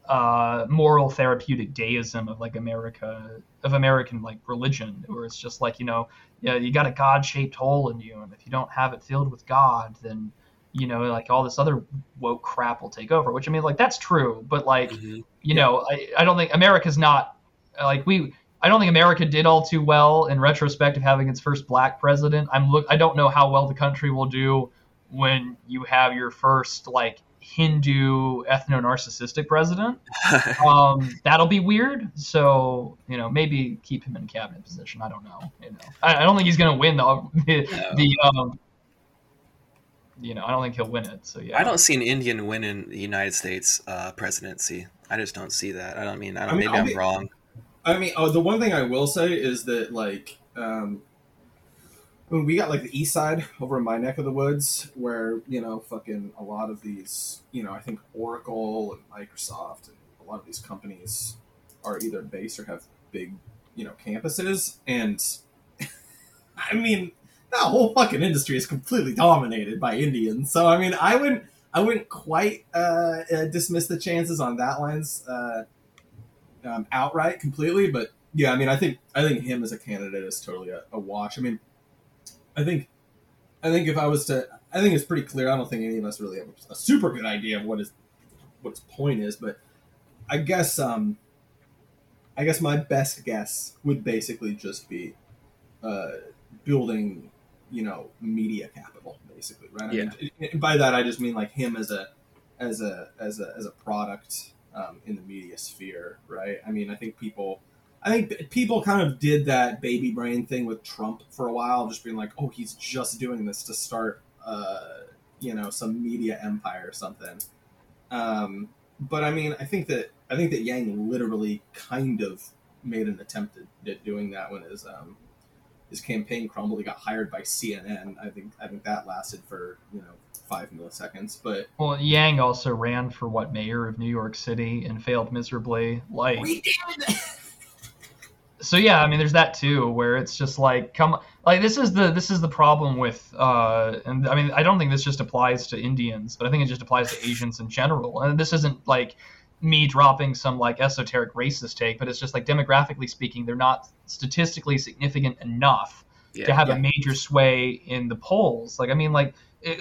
uh, moral therapeutic deism of like America of American like religion, where it's just like you know, yeah, you got a God-shaped hole in you, and if you don't have it filled with God, then you know, like all this other woke crap will take over. Which I mean, like that's true, but like Mhm. you know, I, I don't think America's not like we. I don't think America did all too well in retrospect of having its first black president. I'm look. I don't know how well the country will do when you have your first like Hindu ethno narcissistic president. <laughs> Um, that'll be weird. So you know, maybe keep him in a cabinet position. I don't know. You know, I, I don't think he's gonna win the <laughs> the, No. the um. You know, I don't think he'll win it. So yeah. I don't see an Indian winning the United States uh, presidency. I just don't see that. I don't mean. I don't. I mean, maybe I'll I'm be- wrong. I mean, oh, the one thing I will say is that like, um, I mean, we got like the east side over in my neck of the woods where, you know, fucking a lot of these, you know, I think Oracle and Microsoft and a lot of these companies are either based or have big, you know, campuses. And <laughs> I mean, that whole fucking industry is completely dominated by Indians. So, I mean, I wouldn't, I wouldn't quite uh, uh, dismiss the chances on that lines uh, um, outright completely. But yeah, I mean, I think, I think him as a candidate is totally a, a wash. I mean, I think, I think if I was to, I think it's pretty clear. I don't think any of us really have a super good idea of what his what his point is, but I guess, um, I guess my best guess would basically just be uh, building, you know, media capital, basically, right? I Yeah. mean, by that I just mean like him as a, as a, as a, as a product um, in the media sphere, right? I mean, I think people. I think people kind of did that baby brain thing with Trump for a while, just being like, "Oh, he's just doing this to start, uh, you know, some media empire or something." Um, but I mean, I think that I think that Yang literally kind of made an attempt at, at doing that when his um, his campaign crumbled. He got hired by CNN. I think I think that lasted for you know five milliseconds, but Well, Yang also ran for what mayor of New York City and failed miserably. Like, we did. <laughs> so yeah, I mean, there's that too, where it's just like, come, like this is the this is the problem with, uh, and I mean, I don't think this just applies to Indians, but I think it just applies to Asians in general. And this isn't like me dropping some like esoteric racist take, but it's just like demographically speaking, they're not statistically significant enough Yeah. to have Yeah. a major sway in the polls. Like, I mean, like it,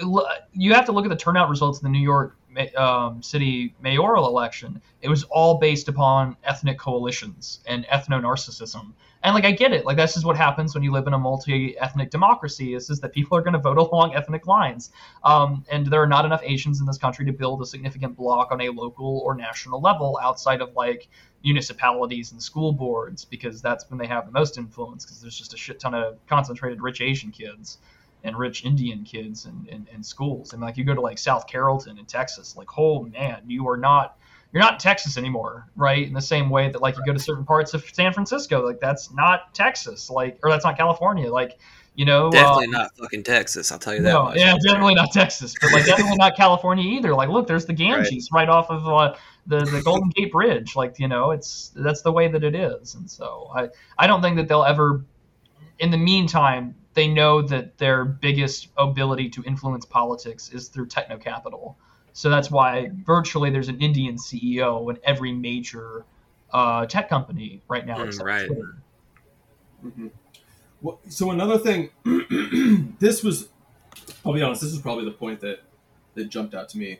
you have to look at the turnout results in the New York ma- um, City mayoral election. It was all based upon ethnic coalitions and ethno narcissism. And like, I get it. Like, this is what happens when you live in a multi-ethnic democracy. Is is that people are going to vote <laughs> along ethnic lines, um, and there are not enough Asians in this country to build a significant block on a local or national level outside of like municipalities and school boards because that's when they have the most influence because there's just a shit ton of concentrated rich Asian kids and rich Indian kids in, in, in schools. And like you go to like South Carrollton in Texas, like, oh man, you are not you're not in Texas anymore, right? In the same way that like you go to certain parts of San Francisco, like that's not Texas, like or that's not California, like you know, Definitely uh, not fucking Texas. I'll tell you that no, much. yeah, definitely not Texas, but like definitely not California either. Like, look, there's the Ganges right, off of uh, the the Golden Gate Bridge. Like, you know, it's that's the way that it is, and so I I don't think that they'll ever. In the meantime, they know that their biggest ability to influence politics is through techno capital. So that's why virtually there's an Indian CEO in every major uh, tech company right now, Mm, except right. Twitter. Mhm. Well, so another thing, <clears throat> this was, I'll be honest, this was probably the point that that jumped out to me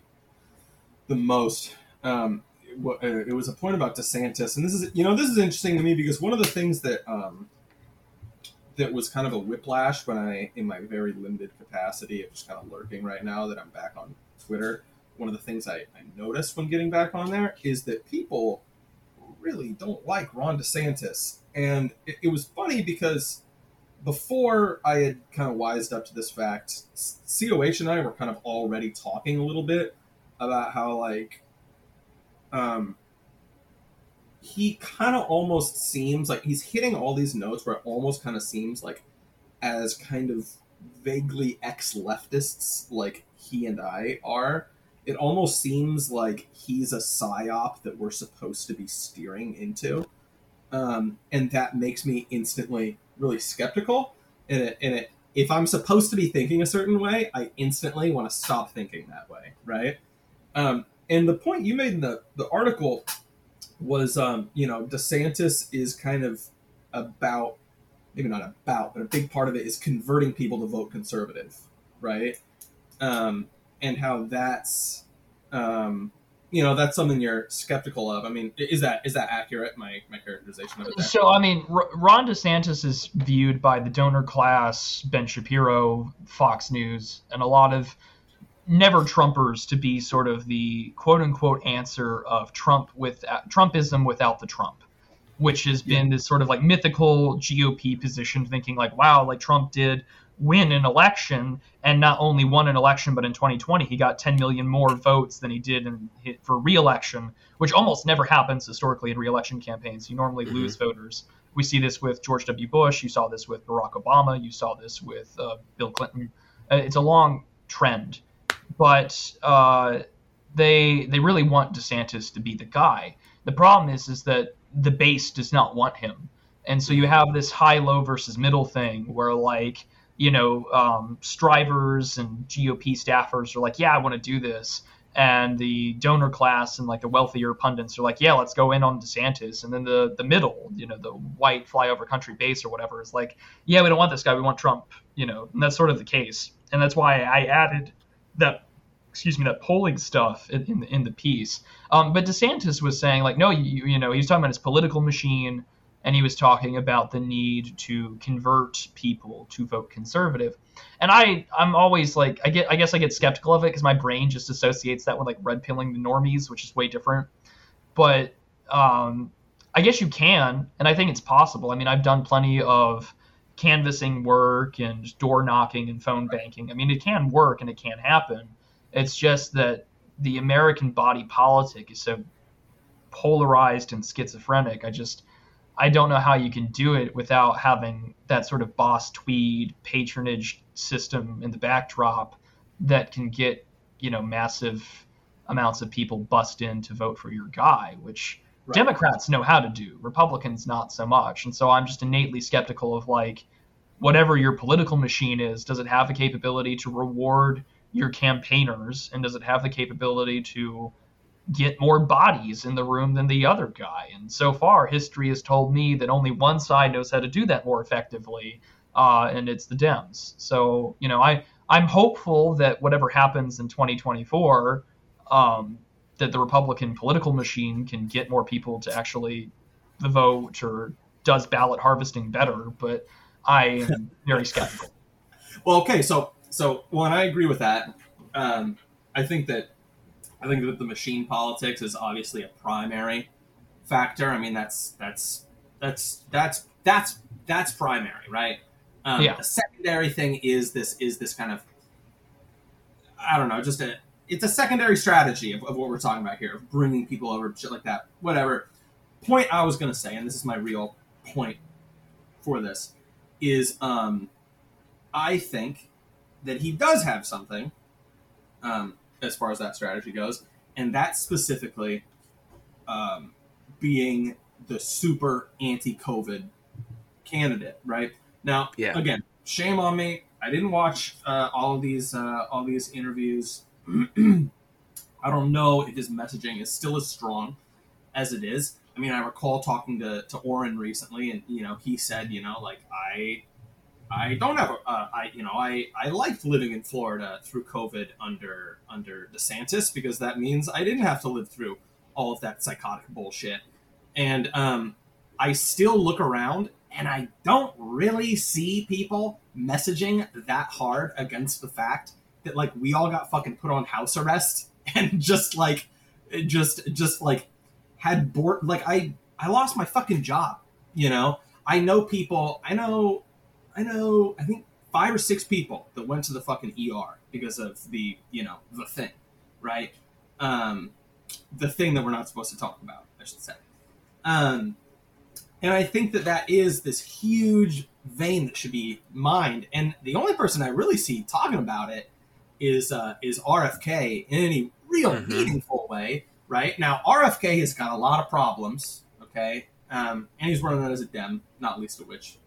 the most. Um, it, uh, it was a point about DeSantis, and this is, you know, this is interesting to me because one of the things that um, that was kind of a whiplash when I, in my very limited capacity of just kind of lurking right now that I'm back on Twitter. One of the things I, I noticed when getting back on there is that people really don't like Ron DeSantis. And it, it was funny because before I had kind of wised up to this fact, COH and I were kind of already talking a little bit about how, like, um, he kind of almost seems like he's hitting all these notes where it almost kind of seems like as kind of vaguely ex leftists like he and I are. It almost seems like he's a psyop that we're supposed to be steering into um, and that makes me instantly really skeptical. And it, and it, if I'm supposed to be thinking a certain way, I instantly want to stop thinking that way, right? Um, and the point you made in the, the article was, um, you know, DeSantis is kind of about, maybe not about, but a big part of it is converting people to vote conservative, right? Um, and how that's, um, you know that's something you're skeptical of. I mean, is that is that accurate? My my characterization of it. There? So I mean, R- Ron DeSantis is viewed by the donor class, Ben Shapiro, Fox News, and a lot of never Trumpers to be sort of the quote unquote answer of Trump with Trumpism without the Trump, which has been this sort of like mythical GOP position, thinking like, wow, like Trump did win an election, and not only won an election, but in 2020 he got 10 million more votes than he did in, for re-election, which almost never happens historically in re-election campaigns. You normally mm-hmm. lose voters. We see this with George W. Bush. You saw this with Barack Obama. You saw this with uh, Bill Clinton. Uh, it's a long trend, but uh, they they really want DeSantis to be the guy. The problem is is that the base does not want him, and so you have this high low versus middle thing where like you know um, strivers and GOP staffers are like, yeah, I want to do this, and the donor class and like the wealthier pundits are like, yeah, let's go in on DeSantis, and then the the middle, you know, the white flyover country base or whatever is like, yeah, we don't want this guy, we want Trump, you know, and that's sort of the case, and that's why I added that excuse me, that polling stuff in, in the, in the piece. Um, but DeSantis was saying like, no, you, you know, he was talking about his political machine, and he was talking about the need to convert people to vote conservative. And I, I'm always like, I get, I guess I get skeptical of it because my brain just associates that with like red pilling the normies, which is way different. But um, I guess you can, and I think it's possible. I mean, I've done plenty of canvassing work and door knocking and phone banking. I mean, it can work and it can happen. It's just that the American body politic is so polarized and schizophrenic. I just I don't know how you can do it without having that sort of boss tweed patronage system in the backdrop that can get you know massive amounts of people bust in to vote for your guy, which right. Democrats know how to do, Republicans not so much. And so I'm just innately skeptical of like whatever your political machine is, does it have the capability to reward your campaigners and does it have the capability to get more bodies in the room than the other guy and so far history has told me that only one side knows how to do that more effectively uh, and it's the dems so you know i i'm hopeful that whatever happens in 2024 um, that the republican political machine can get more people to actually vote or does ballot harvesting better but i am very <laughs> skeptical well okay so so, well, and I agree with that. Um, I think that I think that the machine politics is obviously a primary factor. I mean, that's that's that's that's that's that's primary, right? Um, yeah. The secondary thing is this is this kind of I don't know, just a it's a secondary strategy of, of what we're talking about here, of bringing people over, shit like that, whatever. Point I was going to say, and this is my real point for this, is um, I think that he does have something um, as far as that strategy goes, and that's specifically um, being the super anti-COVID candidate. Right now, yeah. again, shame on me. I didn't watch uh, all of these uh, all these interviews. <clears throat> I don't know if his messaging is still as strong as it is. I mean, I recall talking to, to Auron recently, and you know, he said, you know, like I I don't have a, uh, I you know I I liked living in Florida through COVID under under DeSantis because that means I didn't have to live through all of that psychotic bullshit, and um, I still look around and I don't really see people messaging that hard against the fact that like we all got fucking put on house arrest <laughs> and just like just just like had bored like I I lost my fucking job, you know. I know people. I know I know, I think five or six people that went to the fucking ER because of the, you know, the thing, right? Um, the thing that we're not supposed to talk about, I should say. Um, and I think that that is this huge vein that should be mined. And the only person I really see talking about it is uh, is RFK in any real mm-hmm. meaningful way, right? Now RFK has got a lot of problems, okay, um, and he's running as a Dem, not least of which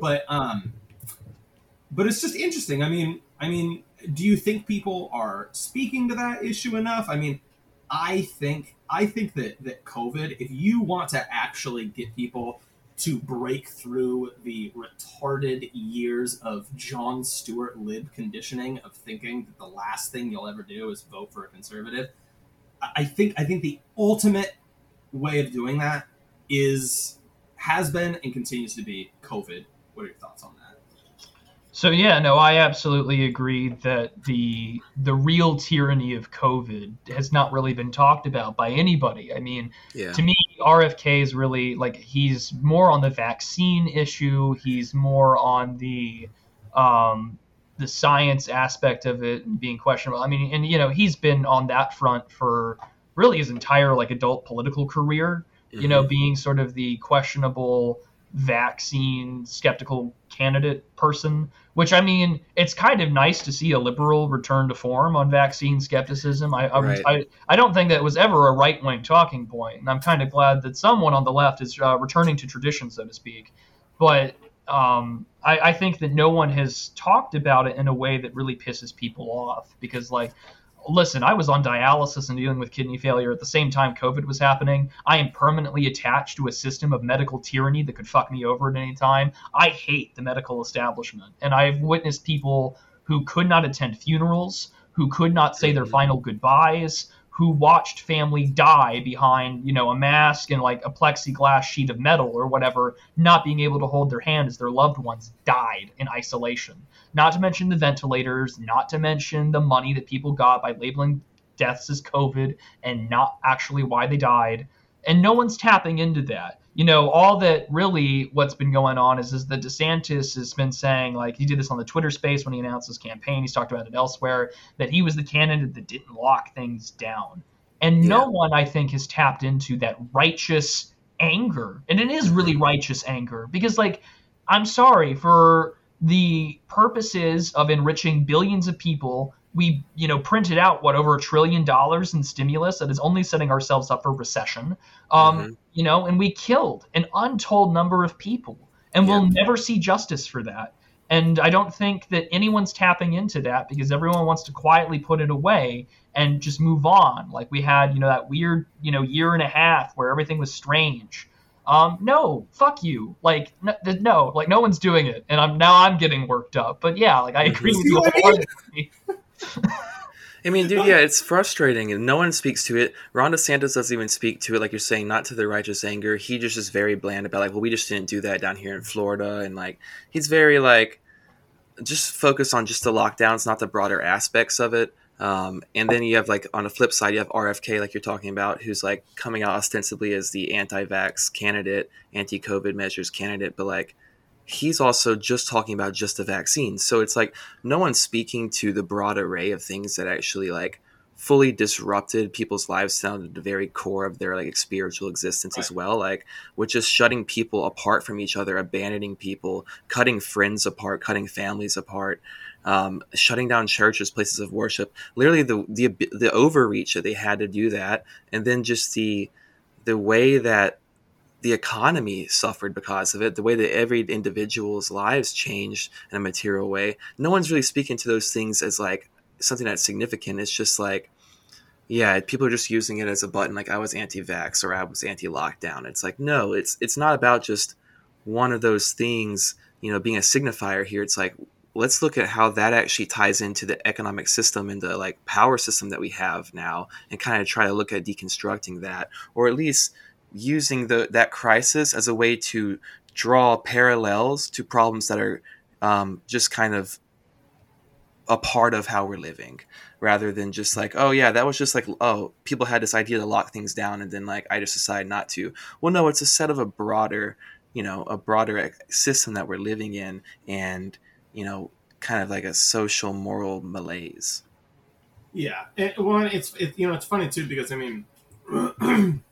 but um, but it's just interesting. I mean, I mean, do you think people are speaking to that issue enough? I mean, I think I think that that COVID, if you want to actually get people to break through the retarded years of Jon Stewart lib conditioning of thinking that the last thing you'll ever do is vote for a conservative. I think I think the ultimate way of doing that is has been and continues to be COVID what are your thoughts on that? So yeah, no, I absolutely agree that the the real tyranny of COVID has not really been talked about by anybody. I mean, yeah. to me, RFK is really like he's more on the vaccine issue. He's more on the um, the science aspect of it being questionable. I mean, and you know, he's been on that front for really his entire like adult political career. Mm-hmm. You know, mm-hmm. being sort of the questionable vaccine skeptical candidate person. Which I mean, it's kind of nice to see a liberal return to form on vaccine skepticism. I I, right. I, I, don't think that was ever a right wing talking point, and I'm kind of glad that someone on the left is uh, returning to tradition, so to speak. But um, I, I think that no one has talked about it in a way that really pisses people off because like listen, I was on dialysis and dealing with kidney failure at the same time COVID was happening. I am permanently attached to a system of medical tyranny that could fuck me over at any time. I hate the medical establishment. And I've witnessed people who could not attend funerals, who could not say their mm-hmm. final goodbyes, who watched family die behind, you know, a mask and like a plexiglass sheet of metal or whatever, not being able to hold their hand as their loved ones died in isolation. Not to mention the ventilators, not to mention the money that people got by labeling deaths as COVID and not actually why they died. And no one's tapping into that you know, all that really what's been going on is is that DeSantis has been saying, like he did this on the Twitter space when he announced his campaign. He's talked about it elsewhere that he was the candidate that didn't lock things down. And yeah. no one, I think, has tapped into that righteous anger. And it is really righteous anger because, like, I'm sorry for the purposes of enriching billions of people we you know printed out what over a trillion dollars in stimulus that is only setting ourselves up for recession um, mm-hmm. you know and we killed an untold number of people and we'll never see justice for that and i don't think that anyone's tapping into that because everyone wants to quietly put it away and just move on like we had you know that weird you know year and a half where everything was strange um, no, fuck you. Like, no, no, like no one's doing it, and I'm now I'm getting worked up. But yeah, like I agree with you. I mean, dude, yeah, it's frustrating, and no one speaks to it. Ron DeSantis doesn't even speak to it, like you're saying, not to the righteous anger. He just is very bland about, like, well, we just didn't do that down here in Florida, and like, he's very like, just focus on just the lockdowns, not the broader aspects of it. Um, and then you have like on the flip side, you have RFK, like you're talking about, who's like coming out ostensibly as the anti-vax candidate, anti-COVID measures candidate, but like he's also just talking about just the vaccine. So it's like no one's speaking to the broad array of things that actually like fully disrupted people's lives down to the very core of their like spiritual existence right. as well like which is shutting people apart from each other abandoning people cutting friends apart cutting families apart um, shutting down churches places of worship literally the, the the overreach that they had to do that and then just the the way that the economy suffered because of it, the way that every individual's lives changed in a material way. No one's really speaking to those things as like something that's significant. It's just like, yeah, people are just using it as a button, like I was anti-vax or I was anti-lockdown. It's like, no, it's it's not about just one of those things, you know, being a signifier here. It's like let's look at how that actually ties into the economic system and the like power system that we have now and kind of try to look at deconstructing that or at least using the that crisis as a way to draw parallels to problems that are um, just kind of a part of how we're living rather than just like oh yeah that was just like oh people had this idea to lock things down and then like i just decided not to. Well no it's a set of a broader you know a broader system that we're living in and you know kind of like a social moral malaise. Yeah. And, well it's it, you know it's funny too because i mean <clears throat>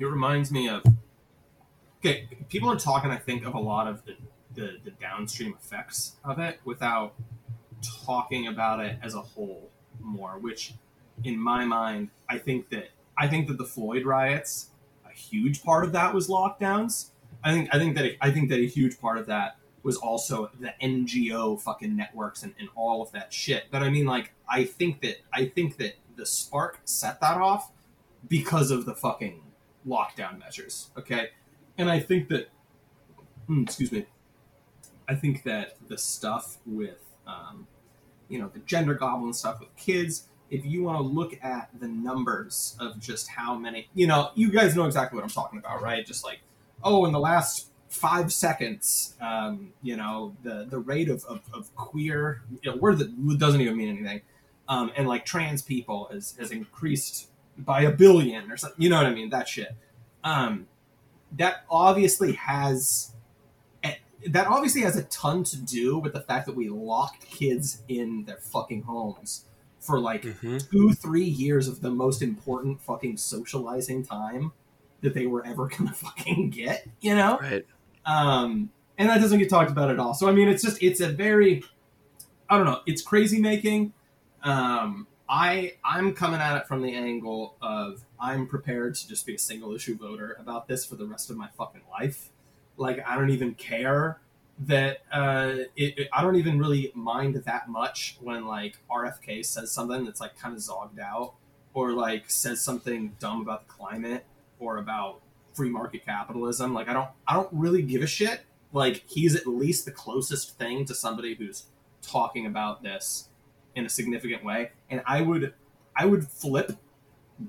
it reminds me of okay people are talking i think of a lot of the, the, the downstream effects of it without talking about it as a whole more which in my mind i think that i think that the floyd riots a huge part of that was lockdowns. I think i think that i think that a huge part of that was also the ngo fucking networks and, and all of that shit. But i mean like i think that i think that the spark set that off because of the fucking lockdown measures. Okay, and I think that, hmm, excuse me, I think that the stuff with, um, you know, the gender goblin stuff with kids. If you want to look at the numbers of just how many, you know, you guys know exactly what I'm talking about, right? Just like, oh, in the last five seconds, um, you know, the the rate of, of, of queer, you know, word that doesn't even mean anything, um, and like trans people has, has increased by a billion or something. You know what I mean? That shit. Um, that obviously has that obviously has a ton to do with the fact that we locked kids in their fucking homes for like hmm two, three years of the most important fucking socializing time that they were ever <laughs> gonna fucking get, you know? Right. Um, and that doesn't get talked about at all. So I mean, it's just it's a very, I don't know, it's crazy making. Um, I I'm coming at it from the angle of I'm prepared to just be a single issue voter about this for the rest of my fucking life. Like I don't even care that uh, it, it- I don't even really mind that much when like RFK says something that's like kind of zogged out or like says something dumb about the climate or about free market capitalism. Like I don't I don't really give a shit. Like he's at least the closest thing to somebody who's talking about this in a significant way. And I would I would flip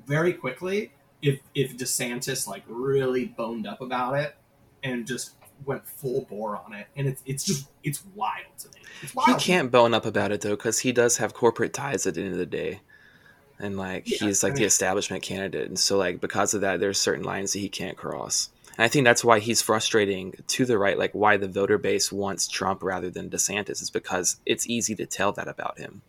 very quickly if if DeSantis like really boned up about it and just went full bore on it. And it's it's just it's wild to me. It's wild. He can't bone up about it though, because he does have corporate ties at the end of the day, and like Yeah, he's like I the establishment candidate, and so like because of that, there's certain lines that he can't cross. And I think that's why he's frustrating to the right, like why the voter base wants Trump rather than DeSantis, is because it's easy to tell that about him.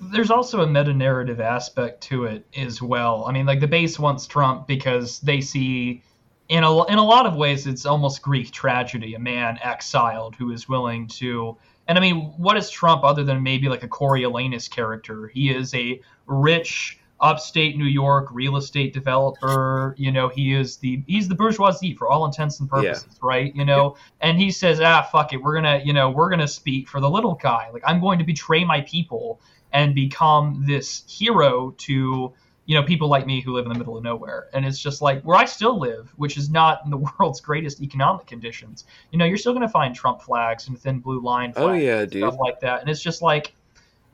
There's also a meta narrative aspect to it as well. I mean, like the base wants Trump because they see in a in a lot of ways it's almost Greek tragedy, a man exiled who is willing to and I mean, what is Trump other than maybe like a Coriolanus character? He is a rich upstate New York real estate developer. You know, he is the he's the bourgeoisie for all intents and purposes, right? You know, and he says, ah, fuck it, we're gonna, you know, we're gonna speak for the little guy. Like I'm going to betray my people and become this hero to you know people like me who live in the middle of nowhere and it's just like where i still live which is not in the <laughs> world's greatest economic conditions you know you're still going to find trump flags and thin blue line oh, flags Oh yeah, and dude. stuff like that and it's just like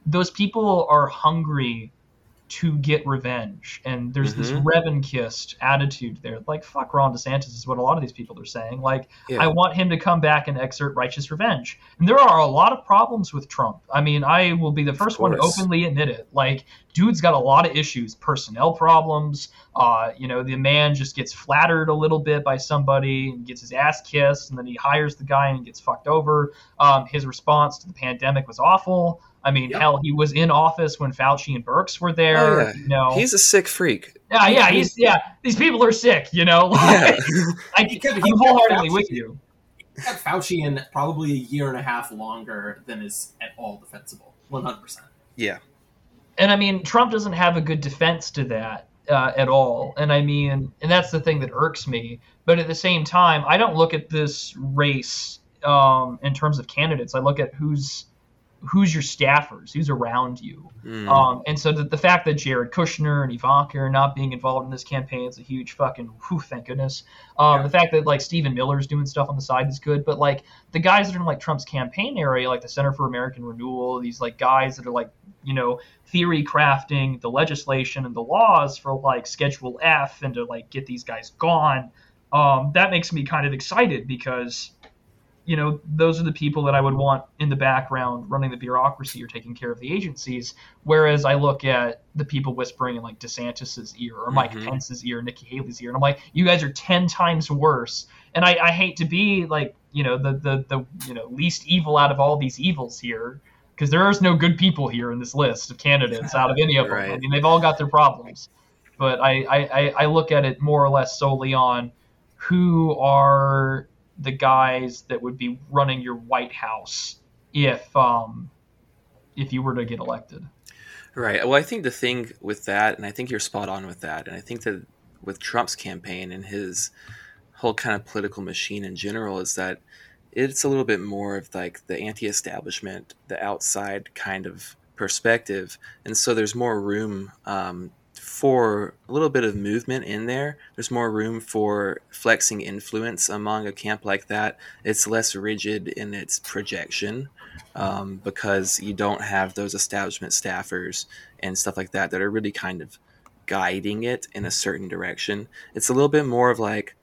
those people are hungry to get revenge and there's this Mhm. revanchist attitude there like fuck ron desantis is what a lot of these people are saying like Yeah. I want him to come back and exert righteous revenge. And there are a lot of problems with Trump. I mean, I will be the first one to openly admit it. Like, dude's got a lot of issues, personnel problems. Uh, you know, the man just gets flattered a little bit by somebody and gets his ass kissed, and then he hires the guy and gets fucked over. Um, his response to the pandemic was awful. I mean, Yep. hell, he was in office when Fauci and Birx were there. Oh, yeah. You know, He's a sick freak. yeah, yeah, he's yeah. These people are sick. You know, <laughs> Yeah. I, he kept, I'm kept wholeheartedly Fauci- with you. kept Fauci in probably a year and a half longer than is at all defensible. One hundred percent. yeah. and I mean, Trump doesn't have a good defense to that uh, at all. And I mean, and that's the thing that irks me. But at the same time, I don't look at this race um, in terms of candidates. I look at who's who's your staffers, who's around you. Mm. Um, and so the, the fact that Jared Kushner and Ivanka are not being involved in this campaign is a huge fucking whew, thank goodness. Um, Yeah. The fact that like Stephen Miller's doing stuff on the side is good, but like the guys that are in like Trump's campaign area, like the Center for American Renewal, these like guys that are like you know theory crafting the legislation and the laws for like Schedule F and to like get these guys gone. Um, that makes me kind of excited because you know, those are the people that I would want in the background running the bureaucracy or taking care of the agencies. Whereas I look at the people whispering in like DeSantis's ear or Mike Mhm. Pence's ear, Nikki Haley's ear, and I'm like, you guys are ten times worse. And I, I hate to be like, you know, the the the you know least evil out of all these evils here, because there is no good people here in this list of candidates out of any of them. <laughs> I mean, they've all got their problems. But I, I- I look at it more or less solely on who are the guys that would be running your White House if um if you were to get elected. Right. Well, I think the thing with that, and I think you're spot on with that, and I think that with Trump's campaign and his whole kind of political machine in general is that it's a little bit more of like the anti-establishment, the outside kind of perspective, and so there's more room um, for a little bit of movement in there. There's more room for flexing influence among a camp like that. It's less rigid in its projection um, because you don't have those establishment staffers and stuff like that that are really kind of guiding it in a certain direction. It's a little bit more of like,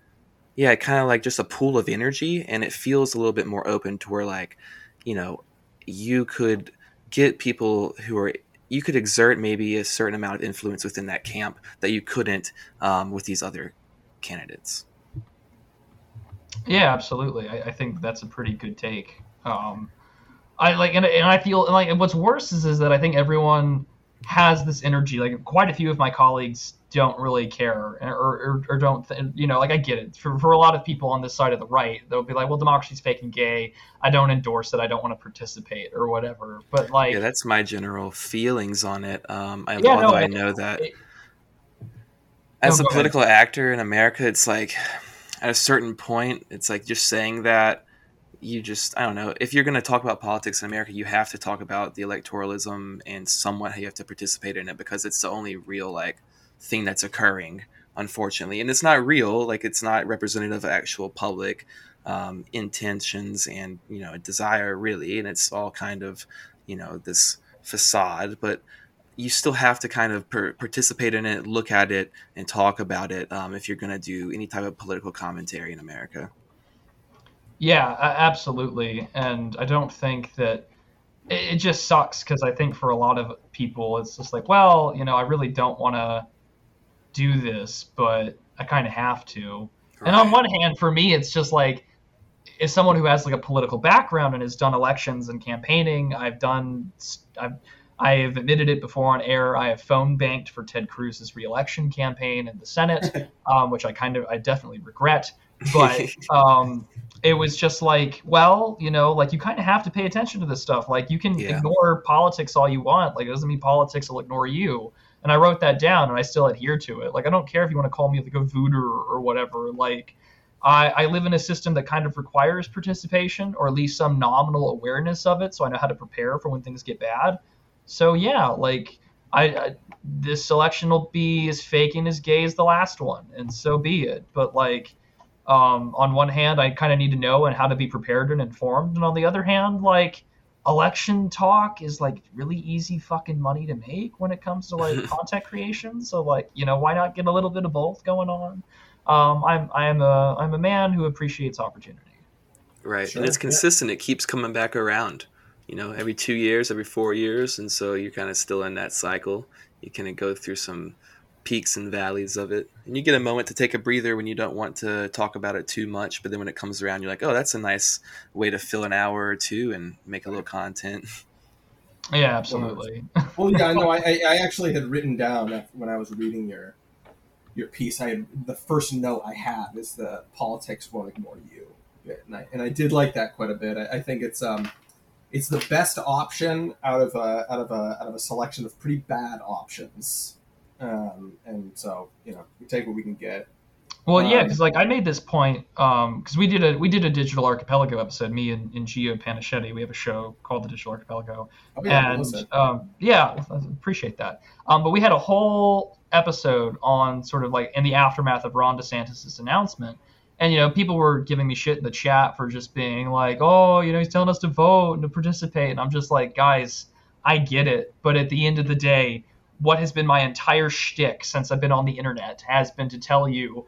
yeah, kind of like just a pool of energy, and it feels a little bit more open to where, like, you know, you could get people who are you could exert maybe a certain amount of influence within that camp that you couldn't um, with these other candidates. Yeah, absolutely. I, I think that's a pretty good take. Um, I like, and, and I feel like what's worse is is that I think everyone has this energy. Like quite a few of my colleagues don't really care or, or, or don't, th- you know, like I get it. For, for a lot of people on this side of the right, they'll be like, well, democracy's fake and gay. I don't endorse it. I don't want to participate or whatever. But like, yeah, that's my general feelings on it. Um, I, Yeah, although I- I know that it- as No, a go ahead. political actor in America, it's like at a certain point, it's like just saying that you just I don't know if you're going to talk about politics in America, you have to talk about the electoralism and somewhat how you have to participate in it because it's the only real like thing that's occurring, unfortunately, and it's not real. Like it's not representative of actual public um, intentions and you know desire really, and it's all kind of you know this facade, but you still have to kind of per- participate in it, look at it, and talk about it um, if you're going to do any type of political commentary in America. Yeah, absolutely. And I don't think that it, just sucks because I think for a lot of people, it's just like, well, you know, I really don't want to do this, but I kind of have to. And on one hand, for me, it's just like, as someone who has like a political background and has done elections and campaigning, I've done, I've, I have admitted it before on air. I have phone banked for Ted Cruz's reelection campaign in the Senate, <laughs> um, which I kind of, I definitely regret. But um, it was just like, well, you know, like you kind of have to pay attention to this stuff. Like you can Yeah. ignore politics all you want. Like it doesn't mean politics will ignore you. And I wrote that down and I still adhere to it. Like I don't care if you want to call me like a voodoo or, whatever. Like I, I live in a system that kind of requires participation or at least some nominal awareness of it, so I know how to prepare for when things get bad. So yeah, like I, I this election will be as fake and as gay as the last one, and so be it. But like um, on one hand, I kind of need to know and how to be prepared and informed, and on the other hand, like election talk is like really easy fucking money to make when it comes to like <laughs> content creation. So like you know why not get a little bit of both going on? Um, I'm I'm a I'm a man who appreciates opportunity. Right, Sure, and it's yeah. consistent. It keeps coming back around. You know, every two years, every four years, and so you're kind of still in that cycle. You kind of go through some peaks and valleys of it, and you get a moment to take a breather when you don't want to talk about it too much. But then when it comes around, you're like, oh, that's a nice way to fill an hour or two and make a little content. Yeah, absolutely. <laughs> Well, yeah, no, I, I I actually had written down when I was reading your your piece. I had the first note I have is the politics won't ignore you, bit, and I and I did like that quite a bit. I, I think it's um it's the best option out of a out of a out of a selection of pretty bad options. Um, and so you know we take what we can get. Well, yeah, Um, because like I made this point because we did a we did a digital archipelago episode. Me and, and Gio Panichetti, we have a show called the Digital Archipelago, Oh, yeah, and um, yeah, I appreciate that. Um, but we had a whole episode on sort of like in the aftermath of Ron DeSantis's announcement, and you know people were giving me shit in the chat for just being like, oh, you know, he's telling us to vote and to participate, and I'm just like, guys, I get it, but at the end of the day, what has been my entire shtick since I've been on the internet has been to tell you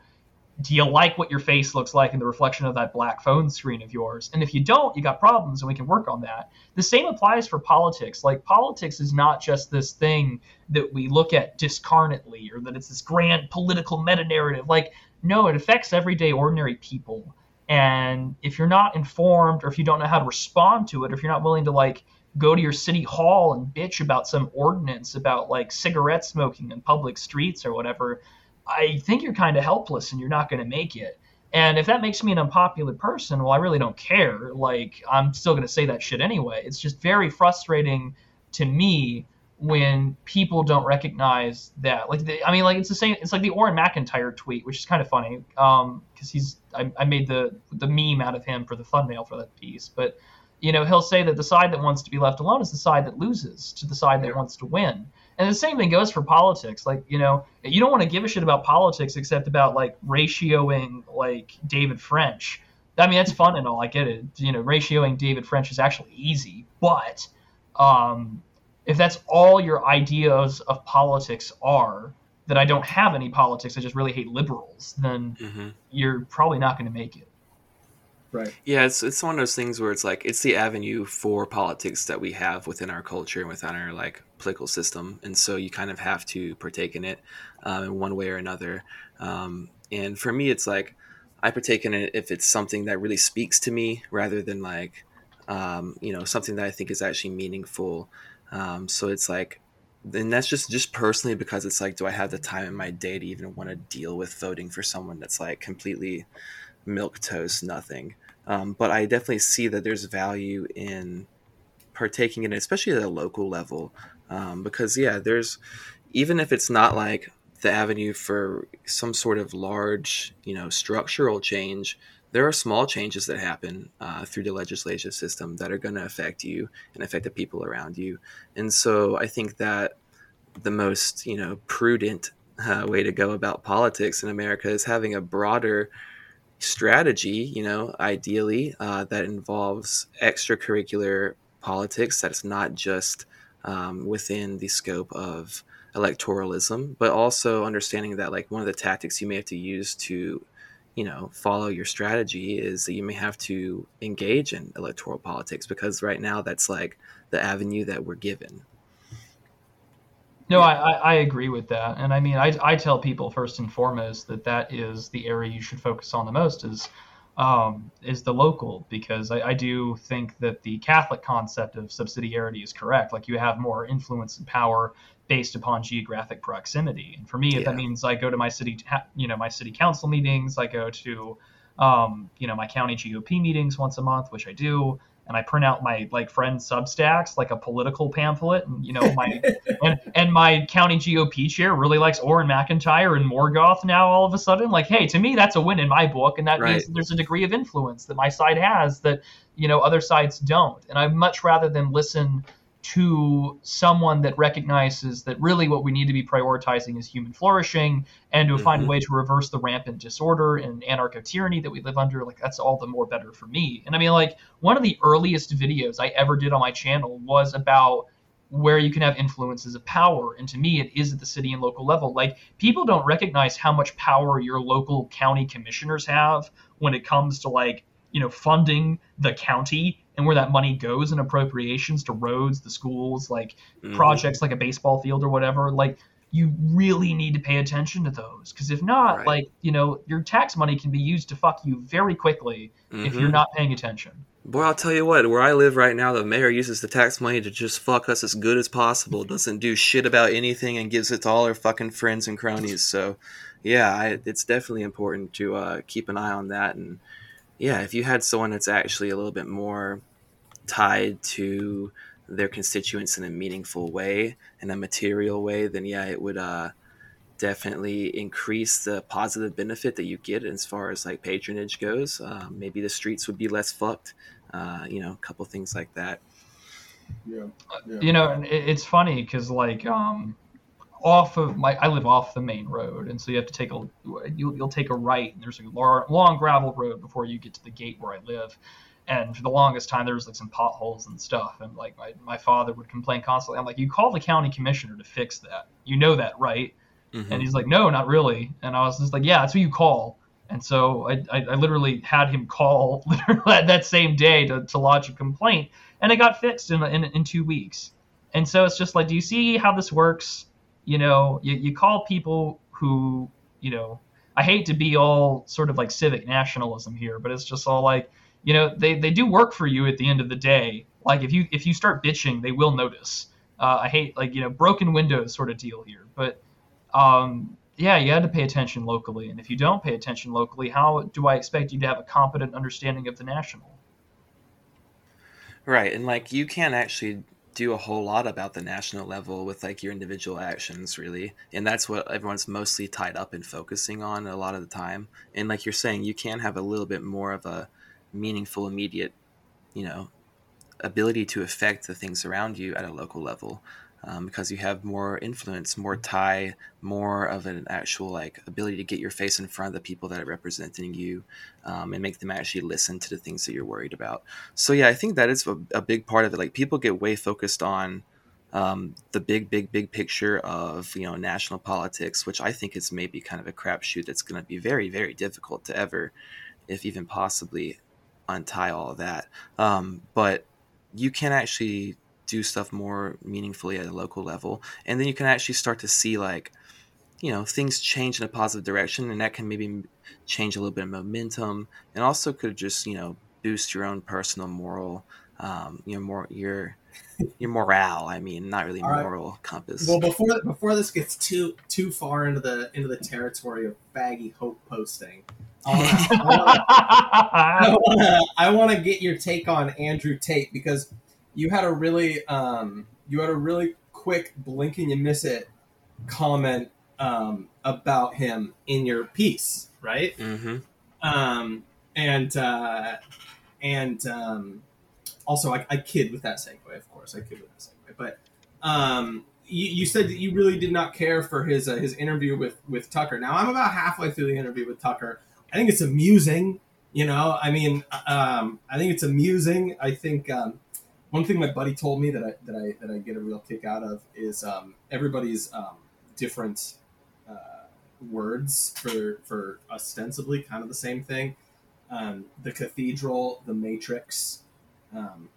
do you like what your face looks like in the reflection of that black phone screen of yours? And if you don't, you got problems and we can work on that. The same applies for politics. Like politics is not just this thing that we look at discarnately or that it's this grand political meta narrative. Like, no, it affects everyday ordinary people. And if you're not informed or if you don't know how to respond to it, or if you're not willing to like go to your city hall and bitch about some ordinance about like cigarette smoking in public streets or whatever, I think you're kind of helpless and you're not going to make it. And if that makes me an unpopular person, well, I really don't care. Like, I'm still going to say that shit anyway. It's just very frustrating to me when people don't recognize that. Like, the, I mean, like it's the same. It's like the Auron MacIntyre tweet, which is kind of funny um, because he's. I, I made the the meme out of him for the thumbnail for that piece, but you know he'll say that the side that wants to be left alone is the side that loses to the side that wants to win. And the same thing goes for politics. Like, you know, you don't want to give a shit about politics except about like ratioing like David French. I mean, that's fun and all. I get it. You know, ratioing David French is actually easy. But um, if that's all your ideas of politics are, that I don't have any politics, I just really hate liberals, then hmm you're probably not going to make it. Right. Yeah, it's it's one of those things where it's like it's the avenue for politics that we have within our culture and within our like political system, and so you kind of have to partake in it um, in one way or another. Um, and for me, it's like I partake in it if it's something that really speaks to me rather than like, um, you know, something that I think is actually meaningful. Um, so it's like, and that's just just personally because it's like, do I have the time in my day to even want to deal with voting for someone that's like completely milk toast nothing? Um, but I definitely see that there's value in partaking in it, especially at a local level, um, because yeah, there's even if it's not like the avenue for some sort of large, you know, structural change, there are small changes that happen uh, through the legislative system that are going to affect you and affect the people around you. And so I think that the most, you know, prudent uh, way to go about politics in America is having a broader strategy, you know, ideally uh, that involves extracurricular politics that's not just um, within the scope of electoralism, but also understanding that like one of the tactics you may have to use to, you know, follow your strategy is that you may have to engage in electoral politics because right now that's like the avenue that we're given. No, I, I agree with that, and I mean, I, I tell people first and foremost that that is the area you should focus on the most is um, is the local because I, I, do think that the Catholic concept of subsidiarity is correct. Like you have more influence and power based upon geographic proximity. And for me, if that means I go to my city, you know, my city council meetings, I go to, um, you know, my county GOP meetings once a month, which I do, and I print out my like friend Substacks, like a political pamphlet, and you know my <laughs> and, and my county GOP chair really likes Auron MacIntyre and Morgoth now all of a sudden. Like, hey, to me that's a win in my book, and that right. means there's a degree of influence that my side has that you know other sides don't. And I'd much rather than listen to someone that recognizes that really what we need to be prioritizing is human flourishing and to mm-hmm. find a mm-hmm. way to reverse the rampant disorder and anarcho tyranny that we live under like that's all the more better for me and i mean like one of the earliest videos i ever did on my channel was about where you can have influences of power and to me it is at the city and local level like people don't recognize how much power your local county commissioners have when it comes to like you know funding the county and where that money goes in appropriations to roads, the schools, like mm-hmm. projects like a baseball field or whatever, like you really need to pay attention to those because if not, right. like you know, your tax money can be used to fuck you very quickly mm-hmm. if you're mm-hmm. not paying attention. Boy, I'll tell you what, where I live right now, the mayor uses the tax money to just fuck us as good as possible. <laughs> Doesn't do shit about anything and gives it to all our fucking friends and cronies. So, yeah, I, it's definitely important to uh, keep an eye on that and yeah, if you had someone that's actually a little bit more tied to their constituents in a meaningful way, in a material way, then yeah, it would uh, definitely increase the positive benefit that you get as far as like patronage goes. Uh, maybe the streets would be less fucked, uh, you know, a couple things like that. Yeah, yeah. you know, it's funny because like um, off of my I live off the main road, and so you have to take a you'll, you'll take a right, and there's a long, long gravel road before you get to the gate where I live. And for the longest time, there was like some potholes and stuff, and like my, my father would complain constantly. I'm like, you call the county commissioner to fix that. You know that, right? Mm-hmm. And he's like, no, not really. And I was just like, yeah, that's who you call. And so I, I, I literally had him call <laughs> that same day to, to lodge a complaint, and it got fixed in, in in two weeks. And so it's just like, do you see how this works? You know, you, you call people who, you know, I hate to be all sort of like civic nationalism here, but it's just all like, you know, they, they do work for you at the end of the day. Like if you if you start bitching, they will notice. Uh, I hate like you know broken windows sort of deal here, but um, yeah, you had to pay attention locally, and if you don't pay attention locally, how do I expect you to have a competent understanding of the national? Right, and like you can't actually do a whole lot about the national level with like your individual actions really. And that's what everyone's mostly tied up in focusing on a lot of the time. And like you're saying you can have a little bit more of a meaningful immediate you know ability to affect the things around you at a local level um, because you have more influence, more tie, more of an actual like ability to get your face in front of the people that are representing you, um, and make them actually listen to the things that you're worried about. So yeah, I think that is a, a big part of it. Like people get way focused on um, the big, big, big picture of you know national politics, which I think is maybe kind of a crapshoot that's going to be very, very difficult to ever, if even possibly, untie all of that. Um, but you can actually do stuff more meaningfully at a local level and then you can actually start to see like you know things change in a positive direction, and that can maybe change a little bit of momentum, and also could just you know boost your own personal moral, um, you know, more your your morale. I mean, not really All right. moral compass. Well, before before this gets too too far into the into the territory of baggy hope posting, I wanna- <laughs> I wanna, I wanna get your take on Andrew Tate because you had a really um, you had a really quick blinking and you miss it comment um, about him in your piece, right? hmm Um, and uh, and um, also I, I kid with that segue, of course, I kid with that segue. But um, you, you said that you really did not care for his uh, his interview with with Tucker. Now I'm about halfway through the interview with Tucker. I think it's amusing. You know, I mean, um, I think it's amusing. I think um, one thing my buddy told me that I that I that I get a real kick out of is um, everybody's um, different uh, words for for ostensibly kind of the same thing. Um, the cathedral, the matrix, um,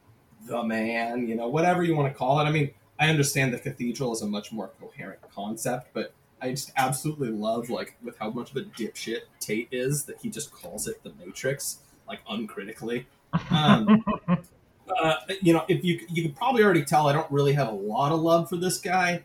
the man, you know, whatever you want to call it. I mean, I understand the cathedral is a much more coherent concept, but I just absolutely love like with how much of a dipshit Tate is that he just calls it the matrix like uncritically. Um, <laughs> uh, you know, if you you could probably already tell, I don't really have a lot of love for this guy,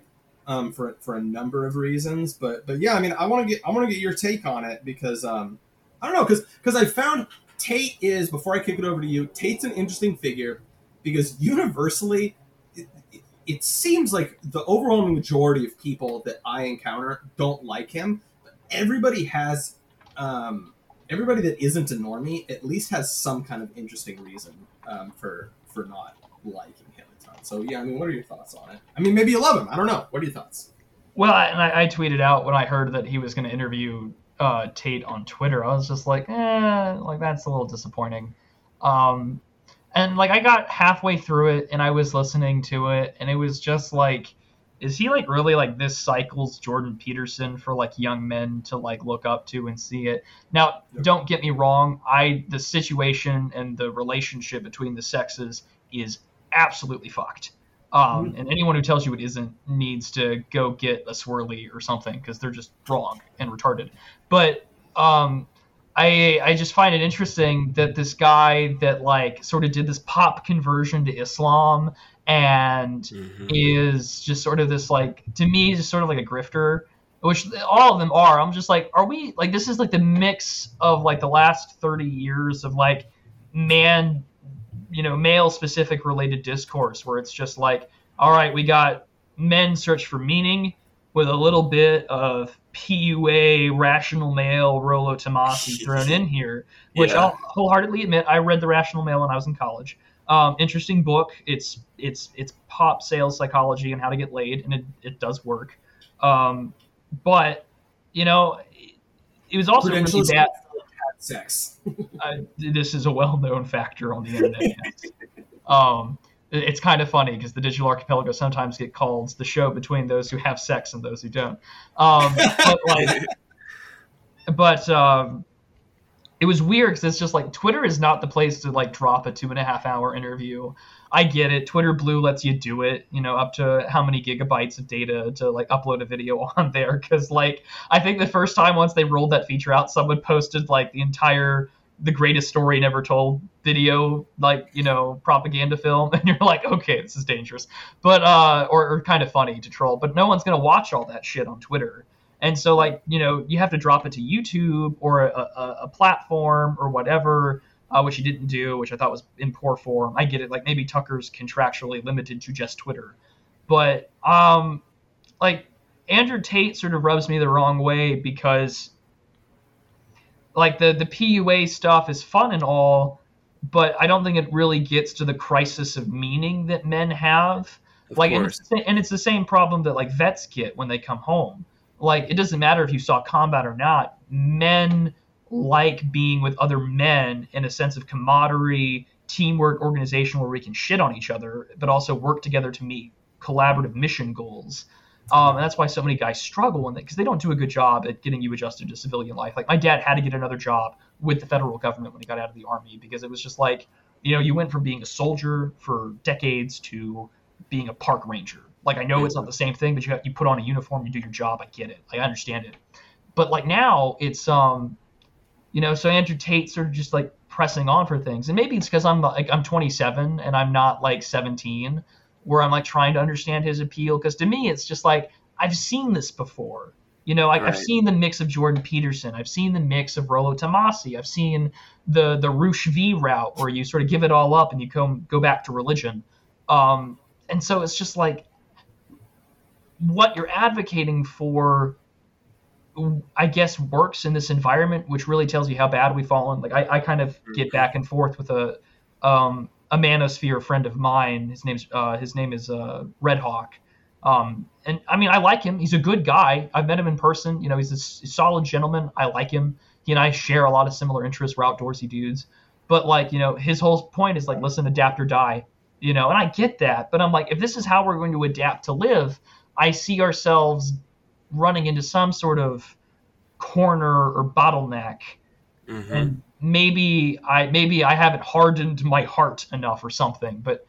um, for for a number of reasons. But but yeah, I mean, I want to get I want to get your take on it because um, I don't know because because I found Tate is before I kick it over to you. Tate's an interesting figure because universally, it, it, it seems like the overwhelming majority of people that I encounter don't like him. But everybody has. Um, everybody that isn't a normie at least has some kind of interesting reason um, for for not liking him a ton. So yeah, I mean, what are your thoughts on it? I mean, maybe you love him. I don't know. What are your thoughts? Well, I- I tweeted out when I heard that he was going to interview uh, Tate on Twitter. I was just like, eh, like that's a little disappointing. Um, and like I got halfway through it and I was listening to it, and it was just like, is he like really like this cycle's Jordan Peterson for like young men to like look up to and see it? Now, Yep. don't get me wrong. I the situation and the relationship between the sexes is absolutely fucked. Um, and anyone who tells you it isn't needs to go get a swirly or something because they're just wrong and retarded. But um, I I just find it interesting that this guy that like sort of did this pop conversion to Islam and hmm is just sort of this like to me just sort of like a grifter which all of them are i'm just like are we like this is like the mix of like the last 30 years of like man you know male specific related discourse where it's just like all right we got men search for meaning with a little bit of PUA rational male Rollo Tomassi thrown <laughs> in here, which Yeah. I'll wholeheartedly admit I read the Rational Male when I was in college. Um, interesting book. It's it's it's pop sales psychology and how to get laid, and it, it does work. Um, but you know, it was also really bad. sex. <laughs> Uh, this is a well-known factor on the internet. um, it's kind of funny because the digital archipelago sometimes get called the show between those who have sex and those who don't. Um, but like, <laughs> but um, it was weird because it's just like Twitter is not the place to like drop a two and a half hour interview. I get it. Twitter Blue lets you do it, you know, up to how many gigabytes of data to like upload a video <laughs> on there. Because like I think the first time once they rolled that feature out, someone posted like the entire the greatest story never told video like you know propaganda film <laughs> and you're like okay this is dangerous but uh or, or kind of funny to troll but no one's gonna watch all that shit on twitter and so like you know you have to drop it to youtube or a, a, a platform or whatever uh, which he didn't do which i thought was in poor form i get it like maybe tucker's contractually limited to just twitter but um like andrew tate sort of rubs me the wrong way because like the the PUA stuff is fun and all, but I don't think it really gets to the crisis of meaning that men have. Of like, and it's, the and it's the same problem that like vets get when they come home. Like, it doesn't matter if you saw combat or not. Men like being with other men in a sense of camaraderie, teamwork, organization, where we can shit on each other, but also work together to meet collaborative mission goals. Um, and that's why so many guys struggle in that because they don't do a good job at getting you adjusted to civilian life. Like my dad had to get another job with the federal government when he got out of the army because it was just like, you know, you went from being a soldier for decades to being a park ranger Like I know it's not the same thing, but you have, you put on a uniform, you do your job. I get it. Like, I understand it. But like now, it's um, you know, so Andrew Tate sort of just like pressing on for things, and maybe it's because I'm like I'm 27 and I'm not like 17, where I'm like trying to understand his appeal. Because to me, it's just like I've seen this before. You know, Right. I've seen the mix of Jordan Peterson, I've seen the mix of Rollo Tomassi, I've seen the the Roosh V route where you sort of give it all up and you go go back to religion. Um, and so it's just like what you're advocating for I guess works in this environment, which really tells you how bad we've fallen. Like I, I kind of get back and forth with a um, a manosphere friend of mine. His name's uh, his name is uh, Red Hawk. Um, and I mean, I like him. He's a good guy. I've met him in person. You know, he's a s- solid gentleman. I like him. He and I share a lot of similar interests. We're outdoorsy dudes. But like, you know, his whole point is like, listen, adapt or die. You know, and I get that. But I'm like, if this is how we're going to adapt to live, I see ourselves running into some sort of corner or bottleneck Mhm. and maybe I maybe I haven't hardened my heart enough or something. But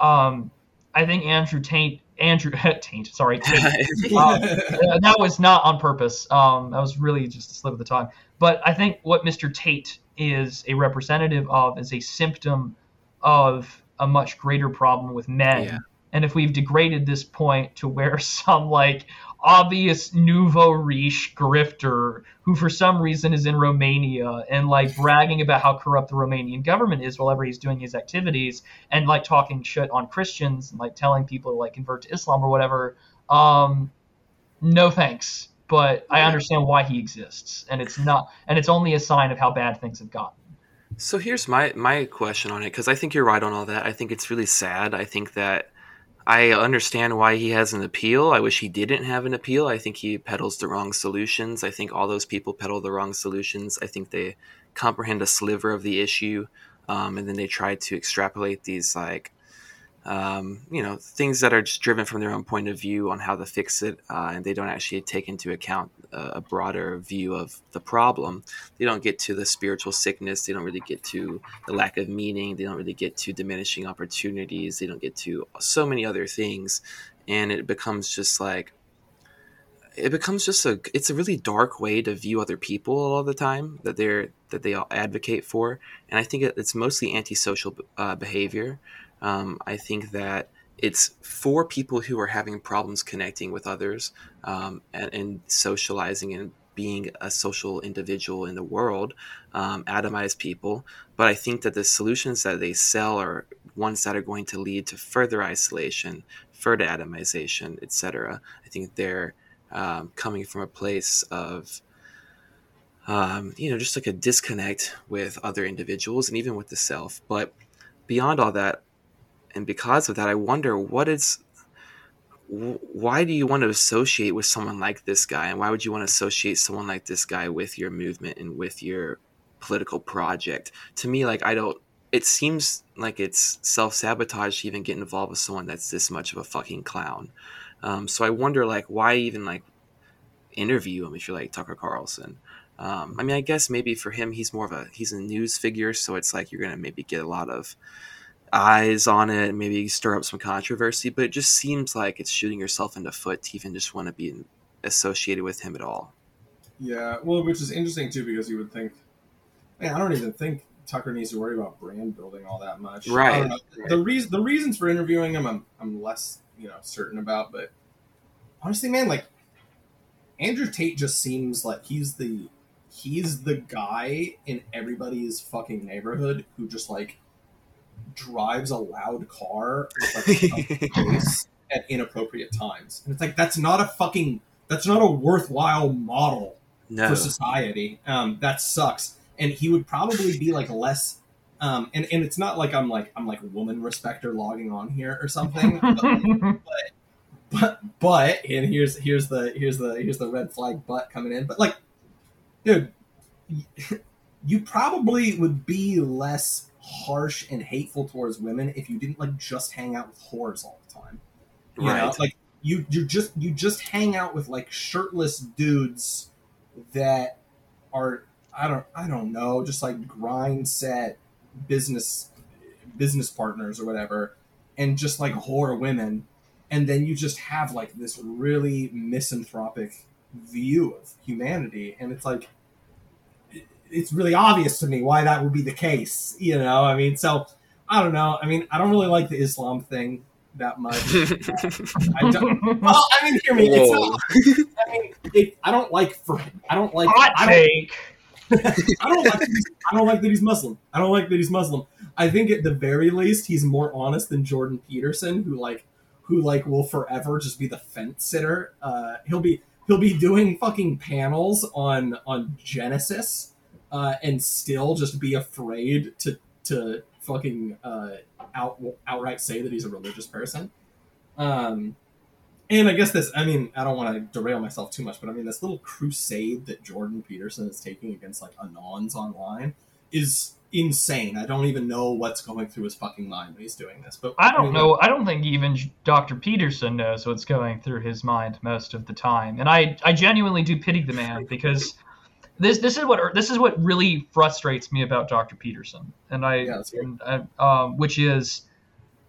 um, I think Andrew Taint Andrew <laughs> Taint sorry <laughs> Tate, um, that was not on purpose. Um, that was really just a slip of the tongue. But I think what Mr. Tate is a representative of is a symptom of a much greater problem with men. Yeah. And if we've degraded this point to where <laughs> some like obvious nouveau riche grifter who for some reason is in Romania and like bragging about how corrupt the Romanian government is whenever he's doing his activities and like talking shit on Christians and like telling people to like convert to Islam or whatever. Um, no thanks. But I understand why he exists, and it's not, and it's only a sign of how bad things have gotten. So here's my my question on it because I think you're right on all that. I think it's really sad. I think that I understand why he has an appeal. I wish he didn't have an appeal. I think he peddles the wrong solutions. I think all those people peddle the wrong solutions. I think they comprehend a sliver of the issue, um, and then they try to extrapolate these like um, you know things that are just driven from their own point of view on how to fix it, uh, and they don't actually take into account a, a broader view of the problem. They don't get to the spiritual sickness. They don't really get to the lack of meaning. They don't really get to diminishing opportunities. They don't get to so many other things. And it becomes just like it becomes just a it's a really dark way to view other people all the time that they're that they all advocate for. And i think it's mostly antisocial uh, behavior um, i think that it's for people who are having problems connecting with others um, and, and socializing and being a social individual in the world, um, atomized people. But I think that the solutions that they sell are ones that are going to lead to further isolation, further atomization, etc. I think they're um, coming from a place of, um, you know, just like a disconnect with other individuals and even with the self. But beyond all that, and because of that, I wonder what is why do you want to associate with someone like this guy? And why would you want to associate someone like this guy with your movement and with your political project? To me like i don't it seems like it's self-sabotage to even get involved with someone that's this much of a fucking clown. Um, so i wonder like why even like interview him if you're like tucker carlson? Um, i mean i guess maybe for him he's more of a he's a news figure so it's like you're gonna maybe get a lot of eyes on it, maybe stir up some controversy, but it just seems like it's shooting yourself in the foot to even just want to be associated with him at all. Yeah, well, which is interesting too because you would think, man, I don't even think Tucker needs to worry about brand building all that much. Right, right. The reason, the reasons for interviewing him, I'm, I'm less, you know, certain about. But honestly, man, like Andrew Tate just seems like he's the, he's the guy in everybody's fucking neighborhood who just like drives a loud car with like a <laughs> face at inappropriate times, and it's like that's not a fucking, that's not a worthwhile model No, for society. Um, that sucks. And he would probably be like less. Um, and, and it's not like I'm like I'm like woman respecter logging on here or something. But, <laughs> but but and here's here's the here's the here's the red flag butt coming in. But like, dude, <laughs> you probably would be less harsh and hateful towards women if you didn't like just hang out with whores all the time. You know, like you you just you just hang out with like shirtless dudes that are I don't I don't know, just like grind set business business partners or whatever, and just like whore women. and then you just have like this really misanthropic view of humanity, and it's like it's really obvious to me why that would be the case. You know, I mean, so I don't know. I mean, I don't really like the Islam thing that much. <laughs> I don't. Well, I mean, hear me. It's not, I mean, it, I don't like for. I don't like. Hot I don't, take. <laughs> I don't like. That he's, I don't like that he's Muslim. I don't like that he's Muslim. I think at the very least he's more honest than Jordan Peterson, who like, who like will forever just be the fence sitter. Uh, he'll be he'll be doing fucking panels on on Genesis, uh, and still just be afraid to to fucking uh, out outright say that he's a religious person. Um, and I guess this, I mean, I don't want to derail myself too much, but I mean, this little crusade that Jordan Peterson is taking against like Anons online is insane. I don't even know what's going through his fucking mind when he's doing this. But I don't mean, know. I don't think even Dr. Peterson knows what's going through his mind most of the time, and I, I genuinely do pity the man because this this is what this is what really frustrates me about Dr. Peterson, and I, Yeah, and I um, which is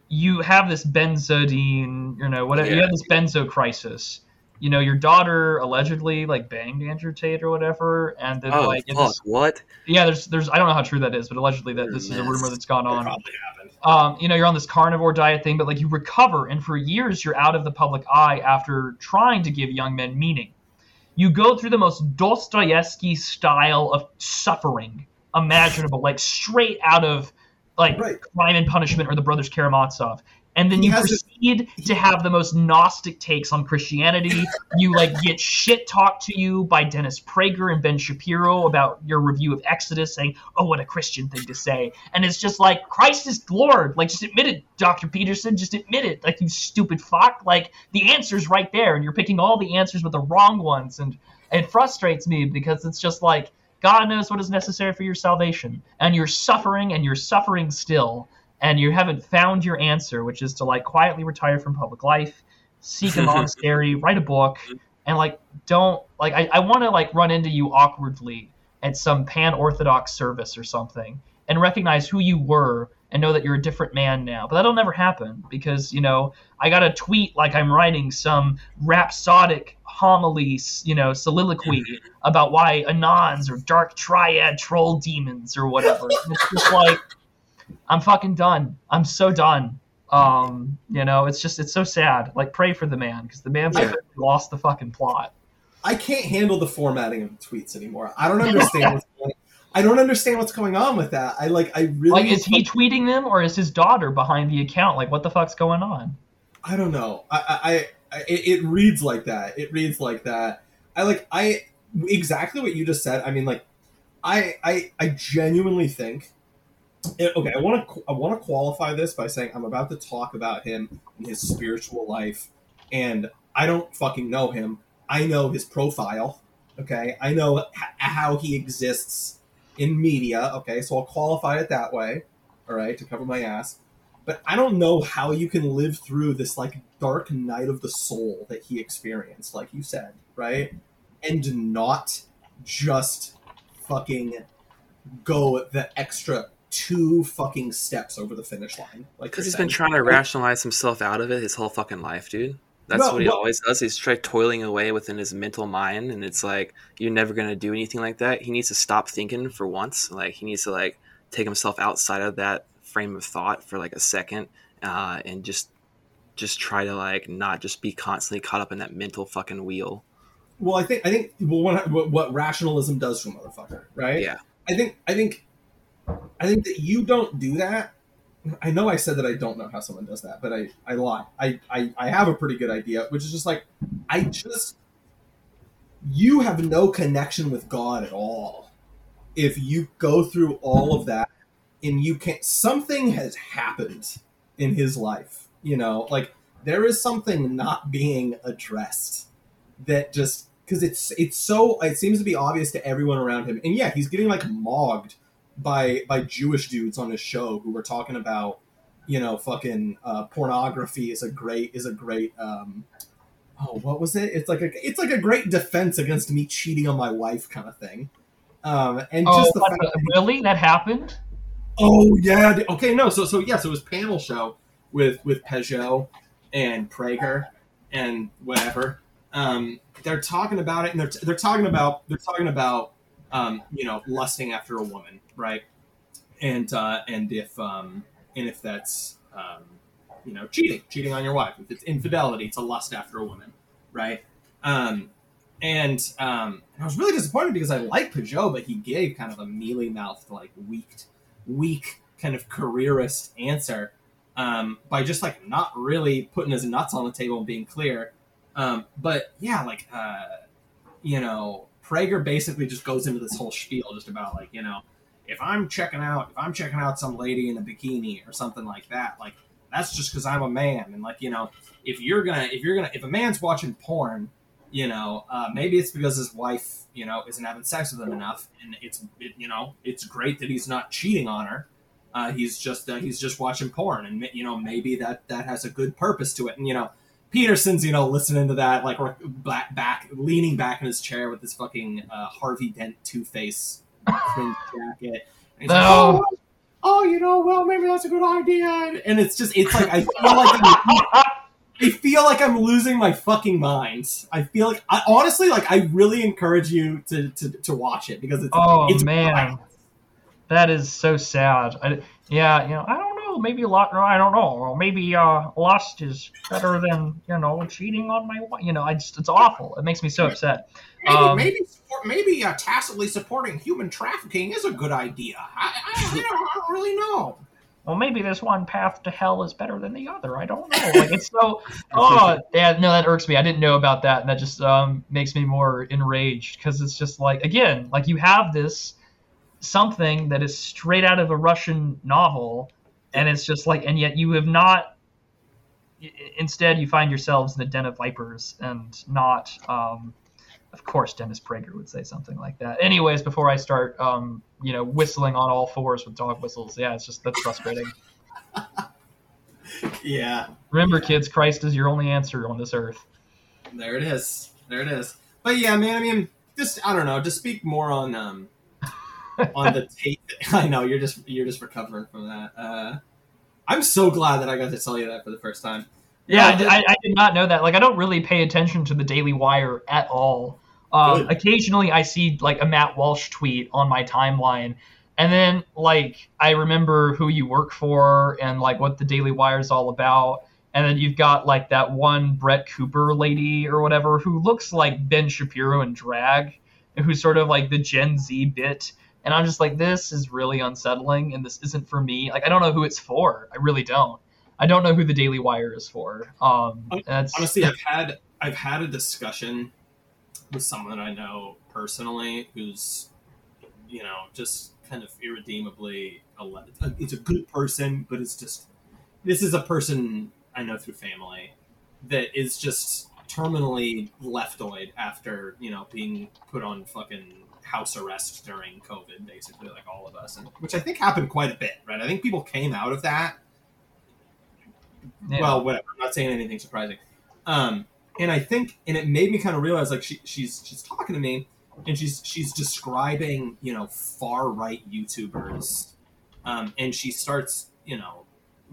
you have this benzodine, you know, whatever you have this benzo crisis. You know, your daughter allegedly like banged Andrew Tate or whatever, and then oh like fuck! this, What? yeah, there's there's I don't know how true that is, but allegedly that this is a rumor that's gone on probably happened. um, you know, you're on this carnivore diet thing, but like you recover, and for years you're out of the public eye after trying to give young men meaning. You go through the most Dostoevsky style of suffering imaginable, like straight out of like Right. Crime and Punishment or the Brothers Karamazov. And then He you proceed <laughs> to have the most Gnostic takes on Christianity. you like get shit talked to you by Dennis Prager and Ben Shapiro about your review of Exodus, saying, "Oh, what a Christian thing to say," and it's just like Christ is Lord. Like, just admit it, Doctor Peterson. Just admit it. Like, you stupid fuck. Like, the answer's right there, and you're picking all the answers with the wrong ones, and it frustrates me because it's just like God knows what is necessary for your salvation, and you're suffering, and you're suffering still, and you haven't found your answer, which is to like quietly retire from public life, seek a monastery, <laughs> write a book, and like don't like I, I want to like run into you awkwardly at some pan orthodox service or something and recognize who you were and know that you're a different man now. But that'll never happen because, you know, I got to tweet like I'm writing some rhapsodic homily, you know, soliloquy <laughs> about why Anons or dark triad troll demons or whatever. And it's just like, I'm fucking done. I'm so done. Um, you know, it's just, it's so sad. Like, pray for the man because the man's Yeah. lost the fucking plot. I can't handle the formatting of tweets anymore. I don't understand what's going. I don't understand what's going on with that. I like. I really. Like, is he tweeting them or is his daughter behind the account? Like, what the fuck's going on? I don't know. I, I, I it, it reads like that. It reads like that. I like. I exactly what you just said. I mean, like, I, I, I genuinely think. Okay, I want to. I want to qualify this by saying I'm about to talk about him and his spiritual life, and I don't fucking know him. I know his profile. Okay, I know h- how he exists in media. Okay, so I'll qualify it that way. All right, to cover my ass but I don't know how you can live through this like dark night of the soul that he experienced, like you said, right? And not just fucking go the extra two fucking steps over the finish line. Like Because he's been trying to rationalize himself out of it his whole fucking life, dude. That's what he well- always does. He's try toiling away within his mental mind, and it's like you're never gonna do anything like that. He needs to stop thinking for once. Like he needs to like take himself outside of that frame of thought for like a second, uh, and just just try to like not just be constantly caught up in that mental fucking wheel. Well, I think I think well, what, what, what rationalism does to a motherfucker, right? Yeah. I think I think I think that you don't do that. I know I said that I don't know how someone does that, but I I lie. I I, I have a pretty good idea, which is just like I just you have no connection with God at all if you go through all of that and you can't something has happened in his life you know like there is something not being addressed that just because it's it's so it seems to be obvious to everyone around him and yeah he's getting like mogged by by jewish dudes on his show who were talking about you know fucking uh, pornography is a great is a great um oh what was it it's like a it's like a great defense against me cheating on my wife kind of thing um and Oh, just the fact the- really? That happened? Oh yeah. Okay. No. So so yeah. So it was panel show with with Pageau, and Prager and whatever. Um, they're talking about it, and they're they're talking about they're talking about um, you know lusting after a woman, right? And uh, and if um, and if that's um, you know cheating, cheating on your wife, if it's infidelity to lust after a woman, right? Um, and um, I was really disappointed because I like Pageau, but he gave kind of a mealy mouthed, like weak, weak kind of careerist answer um, by just like not really putting his nuts on the table and being clear. Um, but yeah, like uh, you know, Prager basically just goes into this whole spiel just about like you know, if I'm checking out, if I'm checking out some lady in a bikini or something like that, like that's just because I'm a man, and like you know, if you're gonna, if you're gonna, if a man's watching porn you know, uh, maybe it's because his wife, you know, isn't having sex with him enough, and it's, it, you know, it's great that he's not cheating on her. Uh, he's just uh, he's just watching porn, and you know, maybe that that has a good purpose to it. And you know, Peterson's, you know, listening to that, like back, back leaning back in his chair with his fucking uh, Harvey Dent Two Face cringe <laughs> jacket. No. like, oh, oh, you know, well, maybe that's a good idea. And it's just, it's like I feel like I'm, I feel like I'm losing my fucking mind. I feel like, I, honestly, like I really encourage you to to, to watch it because it's Oh, it's man. wild. That is so sad. I, yeah, you know, I don't know. Maybe a lot. I don't know. Or maybe uh, lust is better than you know cheating on my wife. You know, I just it's awful. It makes me so upset. Maybe, Um, maybe, support, maybe uh, tacitly supporting human trafficking is a good idea. I, I, I, don't, I don't really know. Well, maybe this one path to hell is better than the other. I don't know. Like it's <laughs> so. Oh, yeah. No, that irks me. I didn't know about that, and that just um, makes me more enraged because it's just like again, like you have this something that is straight out of a Russian novel, and it's just like, and yet you have not. Instead, you find yourselves in a den of vipers, and not. Um, of course, Dennis Prager would say something like that. Anyways, before I start, um, you know, whistling on all fours with dog whistles, yeah, it's just that's frustrating. <laughs> Yeah, Remember, kids, Christ is your only answer on this earth. there it is. There it is. But yeah, man. I mean, just I don't know. To speak more on um on the tape. <laughs> I know you're just you're just recovering from that. Uh, I'm so glad that I got to tell you that for the first time. Yeah, I, did- I, I did not know that. Like, I don't really pay attention to the Daily Wire at all. Um, occasionally, I see like a Matt Walsh tweet on my timeline, and then like I remember who you work for and like what the Daily Wire is all about. And then you've got like that one Brett Cooper lady or whatever who looks like Ben Shapiro in drag, who's sort of like the Gen Z bit. And I'm just like, this is really unsettling, and this isn't for me. Like, I don't know who it's for. I really don't. I don't know who the Daily Wire is for. Um, that's Honestly, I've had I've had a discussion with someone I know personally who's you know just kind of irredeemably a it's a good person, but it's just this is a person I know through family that is just terminally leftoid after you know being put on fucking house arrest during COVID, basically like all of us, and which I think happened quite a bit, right? I think people came out of that yeah. well, whatever. I'm not saying anything surprising. Um, and I think, and it made me kind of realize, like she, she's she's talking to me, and she's she's describing, you know, far right YouTubers, um, and she starts, you know,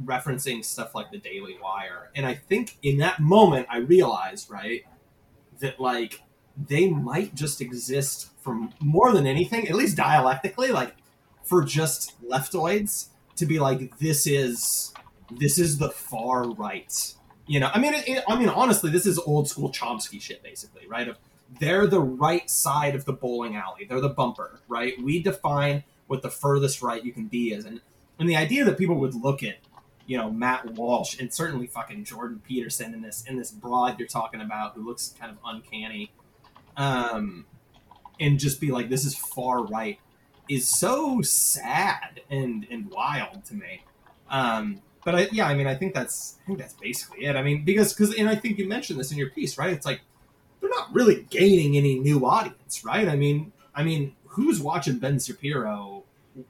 referencing stuff like the Daily Wire, and I think in that moment I realized, right, that like they might just exist for more than anything, at least dialectically, like for just leftoids to be like this is this is the far right. You know, I mean, it, it- I mean, honestly, this is old school Chomsky shit, basically, right? Of they're the right side of the bowling alley. They're the bumper, right? We define what the furthest right you can be is, and and the idea that people would look at, you know, Matt Walsh and certainly fucking Jordan Peterson in this in this broad you're talking about, who looks kind of uncanny, um, and just be like, this is far right, is so sad and and wild to me. Um, but I, yeah, I mean, I think that's I think that's basically it. I mean, because because and I think you mentioned this in your piece, right? It's like they're not really gaining any new audience, right? I mean, I mean, who's watching Ben Shapiro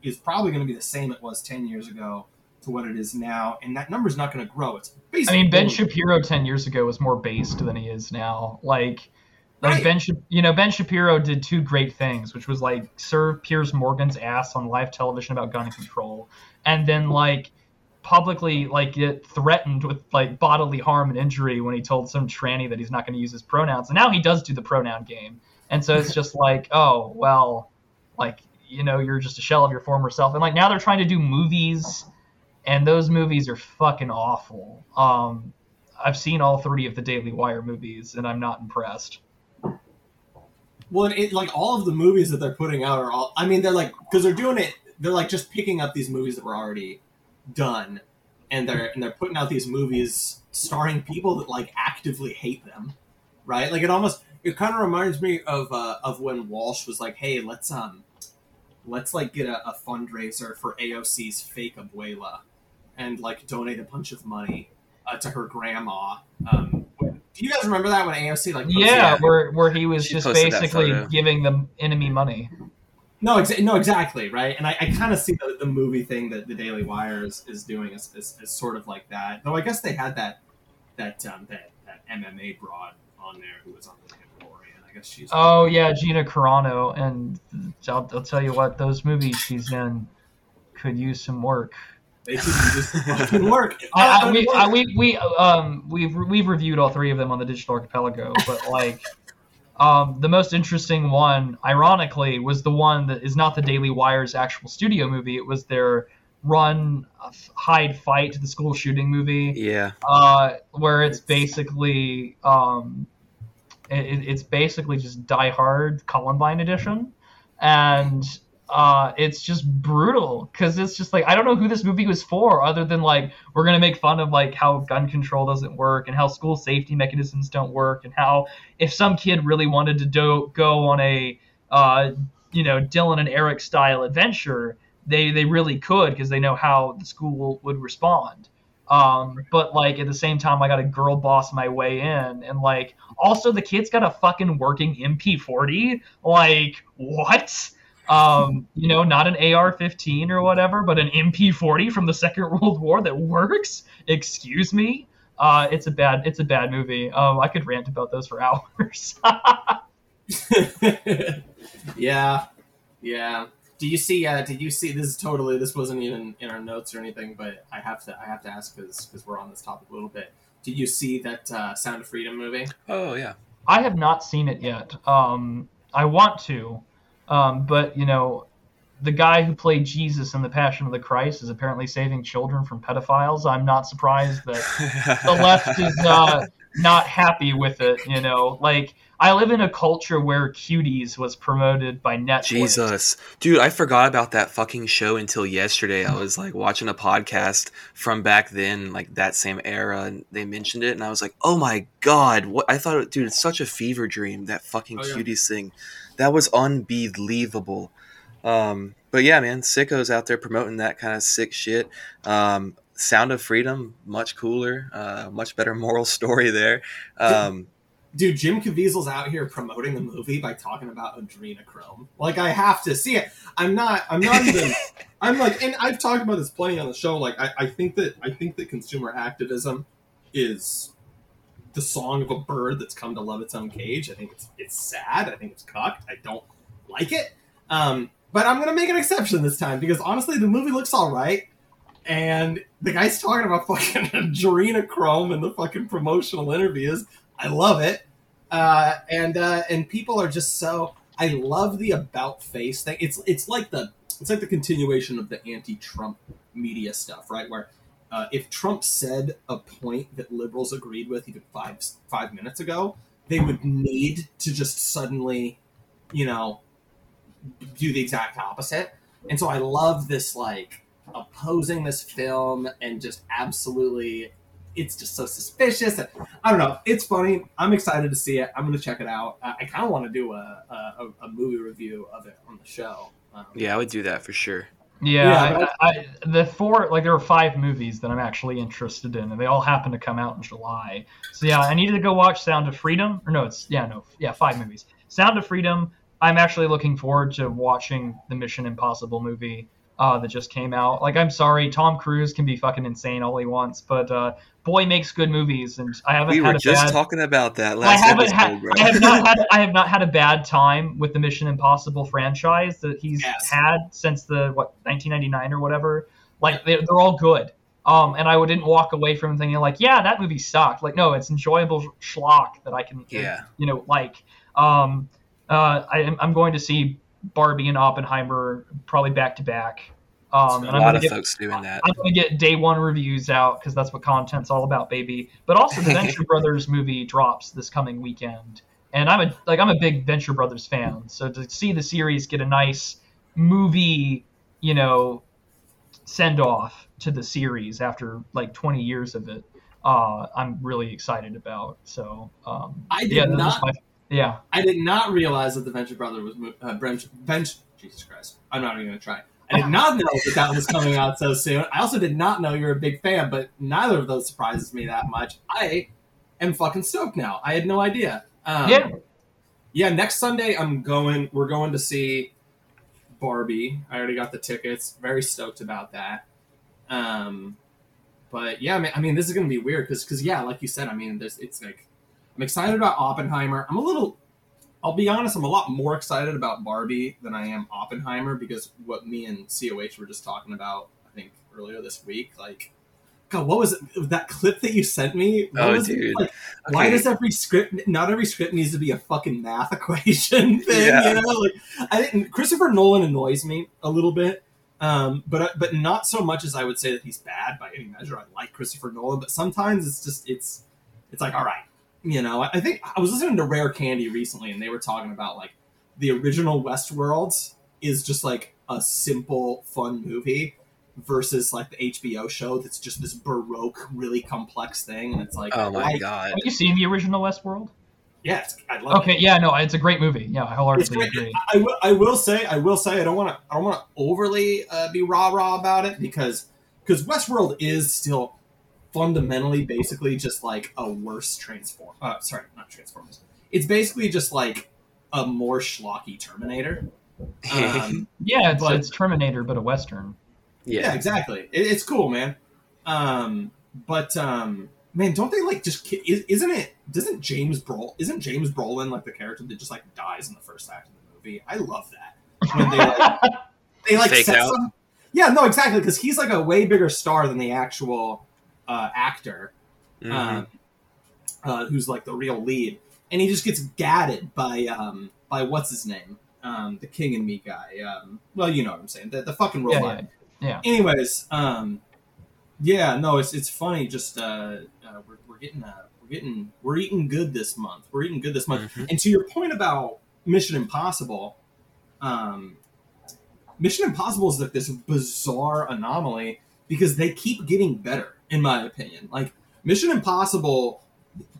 is probably going to be the same it was ten years ago to what it is now, and that number's not going to grow. It's basically. I mean, Ben Shapiro ten years ago was more based than he is now. Like, like Right. Ben, you know, Ben Shapiro did two great things, which was like serve Piers Morgan's ass on live television about gun control, and then like publicly like get threatened with like bodily harm and injury when he told some tranny that he's not going to use his pronouns, and now he does do the pronoun game, and so it's <laughs> just like, oh well, like you know, you're just a shell of your former self, and like now they're trying to do movies, and those movies are fucking awful. Um, I've seen all three of the Daily Wire movies, and I'm not impressed. Well, it, like all of the movies that they're putting out are all. I mean, they're like because they're doing it. They're like just picking up these movies that were already done, and they're and they're putting out these movies starring people that like actively hate them, right? Like it almost it kind of reminds me of uh, of when Walsh was like, "Hey, let's um, let's like get a, a fundraiser for AOC's fake abuela, and like donate a bunch of money uh, to her grandma." Um, do you guys remember that when AOC like Yeah, that? where where he was She just basically giving the enemy money. No, exa- no, exactly, right. And I, I kind of see the, the movie thing that the Daily Wire is, is doing is, is, is sort of like that. Though I guess they had that that um, that, that MMA broad on there who was on the Mandalorian. I guess she's. Oh yeah, Gina Carano, and I'll, I'll tell you what, those movies she's in could use some work. They could just <laughs> fucking work. <laughs> I, I, Uh, we, work. I, we we um we've we've reviewed all three of them on the Digital Archipelago, but like. Um, the most interesting one, ironically, was the one that is not the Daily Wire's actual studio movie. It was their run, uh, hide, fight, the school shooting movie. Yeah. uh, where it's basically um, it, it's basically just Die Hard Columbine edition, and uh, it's just brutal because it's just like I don't know who this movie was for, other than like we're gonna make fun of like how gun control doesn't work and how school safety mechanisms don't work and how if some kid really wanted to do, go on a uh, you know Dylan and Eric style adventure, they they really could because they know how the school would respond. Um, but like at the same time, I got to girl boss my way in, and like also the kid's got a fucking working MP40. Like what? Um, you know, not an AR-15 or whatever, but an MP40 from the Second <laughs> World War that works. Excuse me. Uh, it's a bad, it's a bad movie. Um, I could rant about those for <laughs> hours. <laughs> yeah, yeah. Do you see? Uh, did you see? This is totally. This wasn't even in our notes or anything, but I have to. I have to ask because because we're on this topic a little bit. Did you see that uh, Sound of Freedom movie? Oh yeah. I have not seen it yet. Um, I want to, um, but you know, the guy who played Jesus in The Passion of the Christ is apparently saving children from pedophiles. I'm not surprised that the <laughs> left is uh, not happy with it. You know, like I live in a culture where Cuties was promoted by Netflix. Jesus. Dude, I forgot about that fucking show until yesterday. I was like watching a podcast from back then, like that same era, and they mentioned it, and I was like, oh my god, what? I thought, dude, it's such a fever dream, that fucking Oh, yeah. cuties thing. That was unbelievable. Um, but yeah, man, sickos out there promoting that kind of sick shit. Um, Sound of Freedom, much cooler, uh, much better <laughs> moral story there. Um, Dude, Jim Caviezel's out here promoting the movie by talking about adrenochrome. Like, I have to see it. I'm not. I'm not even. <laughs> I'm like, and I've talked about this plenty on the show. Like, I, I think that I think that consumer activism is the song of a bird that's come to love its own cage. I think it's it's sad. I think it's cucked. I don't like it. Um, but I'm gonna make an exception this time because honestly, the movie looks all right. And the guy's talking about <laughs> fucking adrenochrome in the fucking promotional interviews. I love it. Uh, and uh, and people are just so. I love the about face thing. It's it's like the it's like the continuation of the anti-Trump media stuff, right? Where uh, if Trump said a point that liberals agreed with even five five minutes ago, they would need to just suddenly, you know, do the exact opposite. And so I love this like opposing this film and just absolutely it's just so suspicious i don't know it's funny i'm excited to see it i'm gonna check it out uh, i kind of want to do a, a, a movie review of it on the show um, yeah, I would do that for sure. Yeah, Yeah, I, I, the four like there are five movies that I'm actually interested in, and they all happen to come out in July. So yeah, I needed to go watch Sound of Freedom. Or no, it's yeah, no, yeah, five movies. Sound of Freedom. I'm actually looking forward to watching the Mission Impossible movie uh, that just came out. Like, I'm sorry, Tom Cruise can be fucking insane all he wants, but uh, boy makes good movies, and I haven't We had were a just bad. talking about that I last haven't episode, had. I have not had. <laughs> I have not had a bad time with the Mission Impossible franchise that he's Yes. had since the what 1999 or whatever. Like they're, they're all good. Um, and I didn't walk away from it thinking like, yeah, that movie sucked. Like, no, it's enjoyable schlock that I can, Yeah. you know, like. Um, uh, I, I'm going to see Barbie and Oppenheimer probably back to back. Um, A and I'm lot gonna of get, folks doing that. I'm going to get day one reviews out because that's what content's all about, baby. But also, the <laughs> Venture Brothers movie drops this coming weekend, and I'm a like I'm a big Venture Brothers fan. So to see the series get a nice movie, you know, send off to the series after like 20 years of it, uh, I'm really excited about. So um, I did yeah, not- my- yeah, I did not realize that the Venture Brother was uh, Bench, Bench. Jesus Christ! I'm not even gonna try. I did not know that that was coming out so soon. I also did not know you're a big fan, but neither of those surprises me that much. I am fucking stoked now. I had no idea. Um, yeah. yeah. Next Sunday, I'm going. We're going to see Barbie. I already got the tickets. Very stoked about that. Um, but yeah, I mean, I mean this is gonna be weird because, because yeah, like you said, I mean, there's it's like I'm excited about Oppenheimer. I'm a little. I'll be honest. I'm a lot more excited about Barbie than I am Oppenheimer because what me and Coh were just talking about. I think earlier this week, like. God, what was it? that clip that you sent me? What Oh, was it? dude. Like, why does every script? Not every script needs to be a fucking math <laughs> equation thing. Yeah. You know, like I didn't. Christopher Nolan annoys me a little bit, um, but but not so much as I would say that he's bad by any measure. I like Christopher Nolan, but sometimes it's just it's it's like all right, you know. I, I think I was listening to Rare Candy recently, and they were talking about like the original Westworld is just like a simple, fun movie versus like the HBO show that's just this baroque, really complex thing, and it's like Oh my I- god. Have you seen the original Westworld? Yes, I love it. Okay, yeah, no, it's a great movie. Yeah, I wholeheartedly great. agree. I will. I will say. I will say. I don't want to. I don't want to overly uh, be rah rah about it because because Westworld is still fundamentally, basically, just like a worse transform. Uh, sorry, not Transformers. It's basically just like a more schlocky Terminator. <laughs> Um, Yeah, it's, But- it's Terminator, but a western. yeah. yeah. exactly. It, it's cool, man. Um, but um, man, don't they like just? is- Isn't it? Doesn't James Brol? Isn't James Brolin like the character that just like dies in the first act of the movie? I love that when they like <laughs> they like set out? some. Yeah, no, exactly, because he's like a way bigger star than the actual uh, actor, Mhm. um, uh, who's like the real lead, and he just gets gadded by um, by what's his name, um, the King and Me guy. Um, well, you know what I'm saying, the, the fucking Yeah, robot. yeah, yeah. Anyways, um, yeah, no, it's it's funny. Just uh, uh, we're, we're getting uh, we're getting we're eating good this month. We're eating good this month. Mhm. And to your point about Mission Impossible, um, Mission Impossible is like this bizarre anomaly because they keep getting better, in my opinion. Like Mission Impossible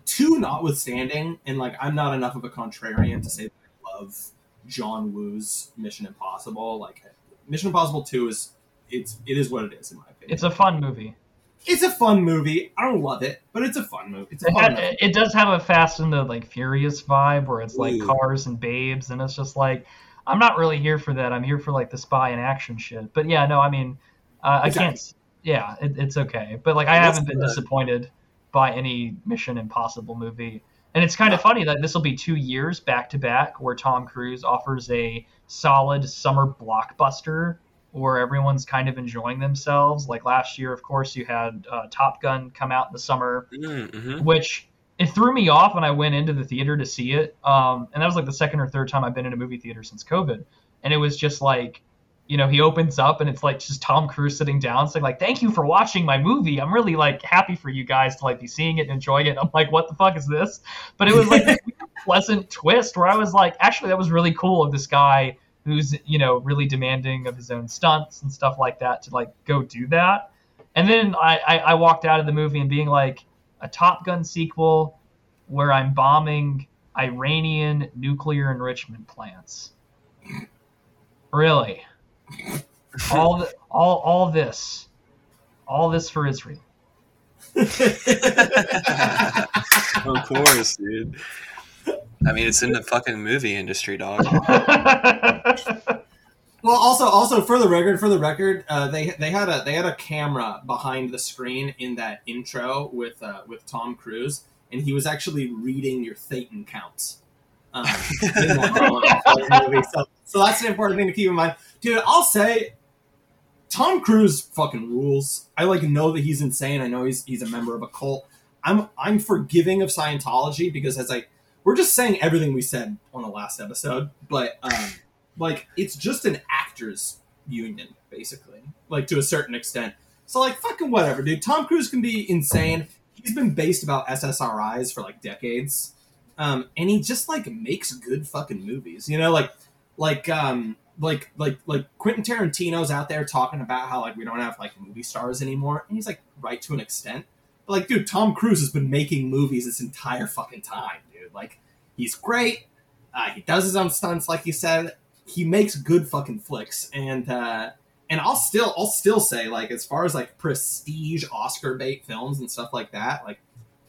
two, notwithstanding, and like I'm not enough of a contrarian to say that I love John Woo's Mission Impossible. Like Mission Impossible two is it's it is what it is in my opinion. It's a fun movie. it's a fun movie. I don't love it, but it's a fun movie. It's a It, fun ha- movie. it does have a Fast and the like Furious vibe where it's like Ooh. cars and babes, and it's just like I'm not really here for that. I'm here for like the spy and action shit. But yeah, no, I mean, uh, I can't. Yeah, it, it's okay. But like, I haven't been disappointed by any Mission Impossible movie. And it's kind of funny that this will be two years back to back where Tom Cruise offers a solid summer blockbuster where everyone's kind of enjoying themselves. Like last year, of course, you had uh, Top Gun come out in the summer Mm-hmm. which it threw me off when I went into the theater to see it. Um, and that was like the second or third time I've been in a movie theater since COVID. And it was just like, you know, he opens up and it's like just Tom Cruise sitting down saying like, "Thank you for watching my movie. I'm really like happy for you guys to like be seeing it and enjoying it." I'm like, "What the fuck is this?" But it was like a <laughs> pleasant twist where I was like, "Actually, that was really cool of this guy who's you know really demanding of his own stunts and stuff like that to like go do that." And then I, I, I walked out of the movie and being like, a Top Gun sequel where I'm bombing Iranian nuclear enrichment plants. Really? All the, all all this, all this for Israel. <laughs> of course, dude. I mean, it's in the fucking movie industry, dog. <laughs> Well, also, also for the record, for the record, uh, they they had a they had a camera behind the screen in that intro with uh, with Tom Cruise, and he was actually reading your Thetan counts. Um, <laughs> movie. so, so that's an important thing to keep in mind, dude. I'll say Tom Cruise fucking rules. I like know that he's insane. I know he's he's a member of a cult. I'm I'm forgiving of Scientology because as I we're just saying everything we said on the last episode, but um, like it's just an actors union basically, like to a certain extent. So like fucking whatever, dude. Tom Cruise can be insane. He's been based about SSRIs for like decades, um, and he just like makes good fucking movies. You know, like like um like like like Quentin Tarantino's out there talking about how like we don't have like movie stars anymore, and he's like right to an extent. But like, dude, Tom Cruise has been making movies this entire fucking time, dude. Like, he's great. Uh, he does his own stunts, like you said. He makes good fucking flicks, and uh, and I'll still I'll still say like as far as like prestige Oscar bait films and stuff like that, like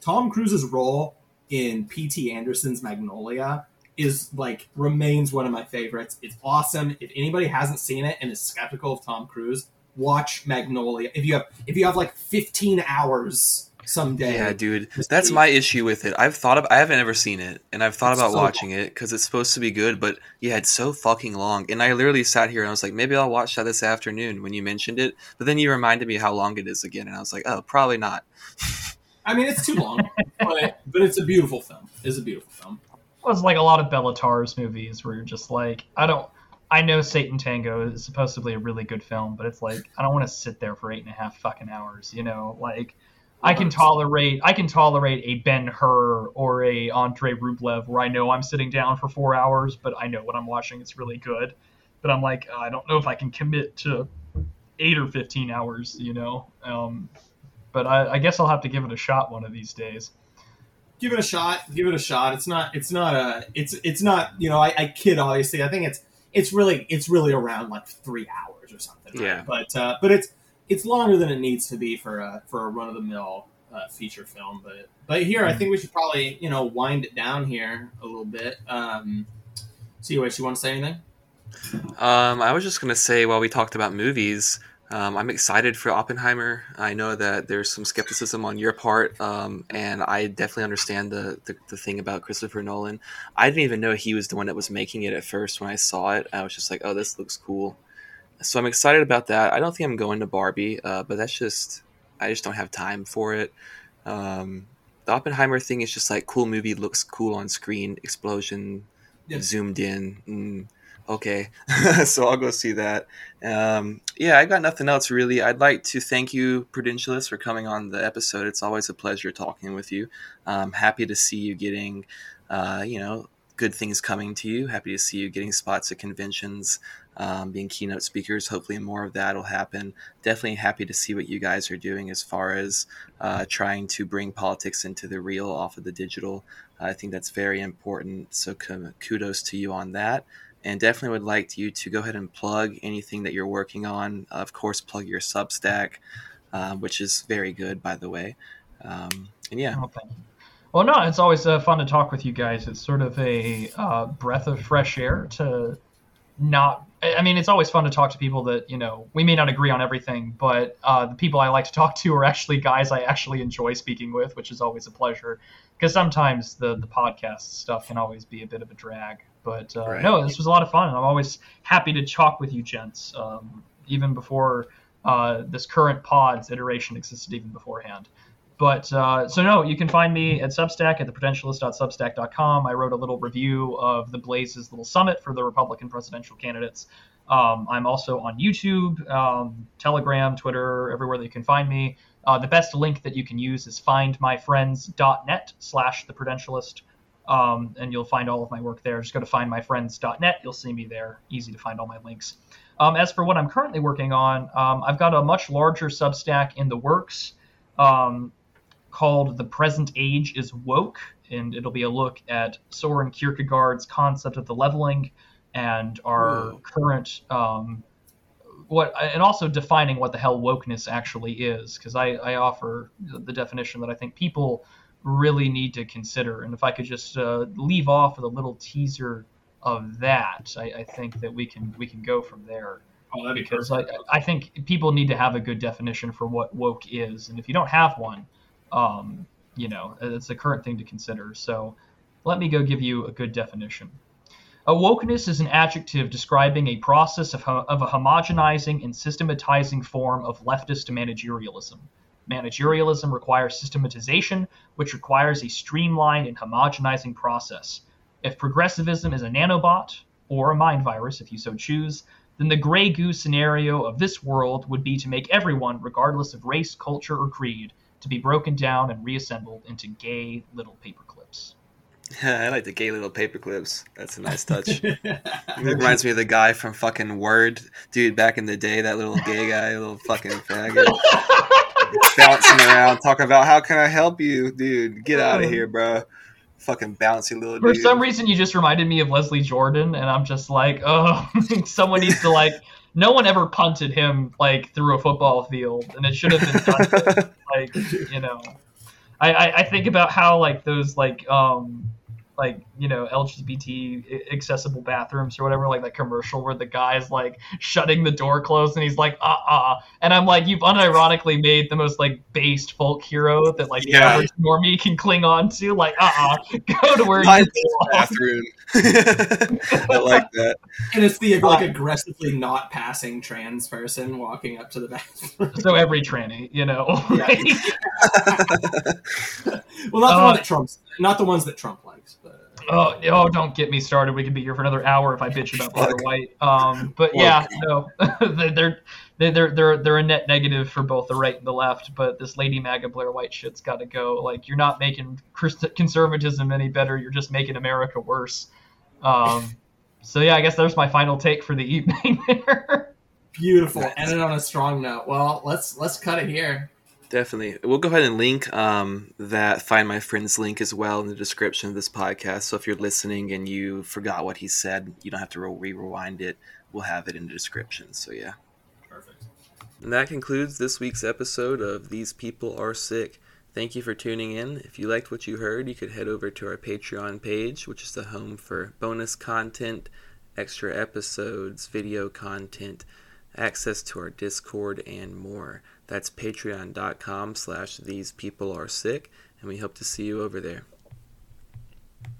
Tom Cruise's role in P.T. Anderson's Magnolia is like remains one of my favorites. It's awesome. If anybody hasn't seen it and is skeptical of Tom Cruise, watch Magnolia. If you have if you have like 15 hours someday. Yeah, dude, that's my issue with it. I've thought of, I haven't ever seen it, and I've thought It's about so watching it because it's supposed to be good, but yeah, it's so fucking long. And I literally sat here and I was like, maybe I'll watch that this afternoon when you mentioned it, but then you reminded me how long it is again, and I was like, oh, probably not. <laughs> I mean, it's too long, but but it's a beautiful film. It's a beautiful film. Well, it's like a lot of Béla Tarr's movies where you're just like, I don't. I know Satan Tango is supposedly a really good film, but it's like I don't want to sit there for eight and a half fucking hours. You know, like I can tolerate I can tolerate a Ben Hur or a Andrei Rublev where I know I'm sitting down for four hours, but I know what I'm watching. It's really good, but I'm like I don't know if I can commit to eight or fifteen hours. You know, um, but I, I guess I'll have to give it a shot one of these days. Give it a shot. Give it a shot. It's not. It's not a. It's it's not. You know, I, I kid. Obviously, I think it's it's really it's really around like three hours or something. right? Yeah. But uh, but it's it's longer than it needs to be for a for a run of the mill uh, feature film. But but here, I think we should probably you know wind it down here a little bit. Um, see, what you want to say anything? Um, I was just gonna say while we talked about movies, um, I'm excited for Oppenheimer. I know that there's some skepticism on your part, um, and I definitely understand the, the the thing about Christopher Nolan. I didn't even know he was the one that was making it at first. When I saw it, I was just like, "Oh, this looks cool." So I'm excited about that. I don't think I'm going to Barbie, uh, but that's just I just don't have time for it. Um, the Oppenheimer thing is just like cool movie, looks cool on screen, explosion, Yeah. zoomed in. Mm, okay, <laughs> so I'll go see that. Um, yeah, I got nothing else really. I'd like to thank you, Prudentialist, for coming on the episode. It's always a pleasure talking with you. I'm happy to see you getting, uh, you know, good things coming to you. Happy to see you getting spots at conventions, um, being keynote speakers. Hopefully, more of that will happen. Definitely happy to see what you guys are doing as far as uh, trying to bring politics into the real off of the digital. I think that's very important. So, kudos to you on that and definitely would like you to go ahead and plug anything that you're working on. Of course, plug your Substack, um, which is very good, by the way. Um, and yeah, Oh. Well, no, it's always uh, fun to talk with you guys. It's sort of a uh, breath of fresh air to not. I I mean, it's always fun to talk to people that you know we may not agree on everything, but uh, the people I like to talk to are actually guys I actually enjoy speaking with, which is always a pleasure. Because sometimes the the podcast stuff can always be a bit of a drag. But uh, Right. no, this was a lot of fun. I'm always happy to talk with you, gents. Um, even before uh, this current pod's iteration existed, even beforehand. But uh, so no, you can find me at Substack at theprudentialist.substack.com. I wrote a little review of the Blaze's little summit for the Republican presidential candidates. Um, I'm also on YouTube, um, Telegram, Twitter, everywhere that you can find me. Uh, the best link that you can use is findmyfrens.net slash the prudentialist. Um, and you'll find all of my work there. Just go to findmyfrens.net. You'll see me there. Easy to find all my links. Um, as for what I'm currently working on, um, I've got a much larger Substack in the works um, called The Present Age is Woke, and it'll be a look at Soren Kierkegaard's concept of the leveling and our Whoa. current um, what and also defining what the hell wokeness actually is because I, I offer the definition that I think people really need to consider and if I could just uh, leave off with a little teaser of that I, I think that we can we can go from there Oh, that'd be because I. I think people need to have a good definition for what woke is, and if you don't have one, um, you know, it's a current thing to consider. So let me go give you a good definition. Awokeness is an adjective describing a process of, of a homogenizing and systematizing form of leftist managerialism. Managerialism requires systematization, which requires a streamlined and homogenizing process. If progressivism is a nanobot, or a mind virus if you so choose, then the gray goo scenario of this world would be to make everyone, regardless of race, culture, or creed, to be broken down and reassembled into gay little paperclips. <laughs> I like the gay little paperclips. That's a nice touch. <laughs> it reminds me of the guy from fucking Word, dude. Back in the day, that little gay guy, little fucking faggot, <laughs> bouncing around, talking about how can I help you, dude? Get out of here, bro. Fucking bouncy little dude. For dude. some reason, you just reminded me of Leslie Jordan, and I'm just like, oh, <laughs> someone needs to like. <laughs> No one ever punted him like through a football field, and it should have been done. <laughs> like you know, I, I I think about how like those like um like you know LGBT accessible bathrooms or whatever, like that commercial where the guy's like shutting the door closed and he's like uh uh, and I'm like you've unironically made the most like based folk hero that like the Yeah. average normie can cling on to, like uh uh <laughs> go to where Find you belong. bathroom. <laughs> I like that. And it's the like aggressively not passing trans person walking up to the bathroom. So every tranny, you know. <laughs> well, not the Uh, one that Trump's, not the ones that Trump likes, but Oh, oh, don't get me started. We could be here for another hour if I bitch about Blair Fuck. White. Um, but yeah, no, <laughs> they're they're they're they're they're a net negative for both the right and the left. But this Lady MAGA Blair White shit's got to go. Like you're not making conservatism any better. You're just making America worse. Um, <laughs> so yeah, I guess there's my final take for the evening. <laughs> There. beautiful. Nice. Ended on a strong note. Well, let's let's cut it here. Definitely. We'll go ahead and link um, that Find My Frens link as well in the description of this podcast. So if you're listening and you forgot what he said, you don't have to re rewind it. We'll have it in the description. So yeah. Perfect. And that concludes this week's episode of These People Are Sick. Thank you for tuning in. If you liked what you heard, you could head over to our Patreon page, which is the home for bonus content, extra episodes, video content, access to our Discord, and more. That's patreon.com slash these people are sick, and we hope to see you over there.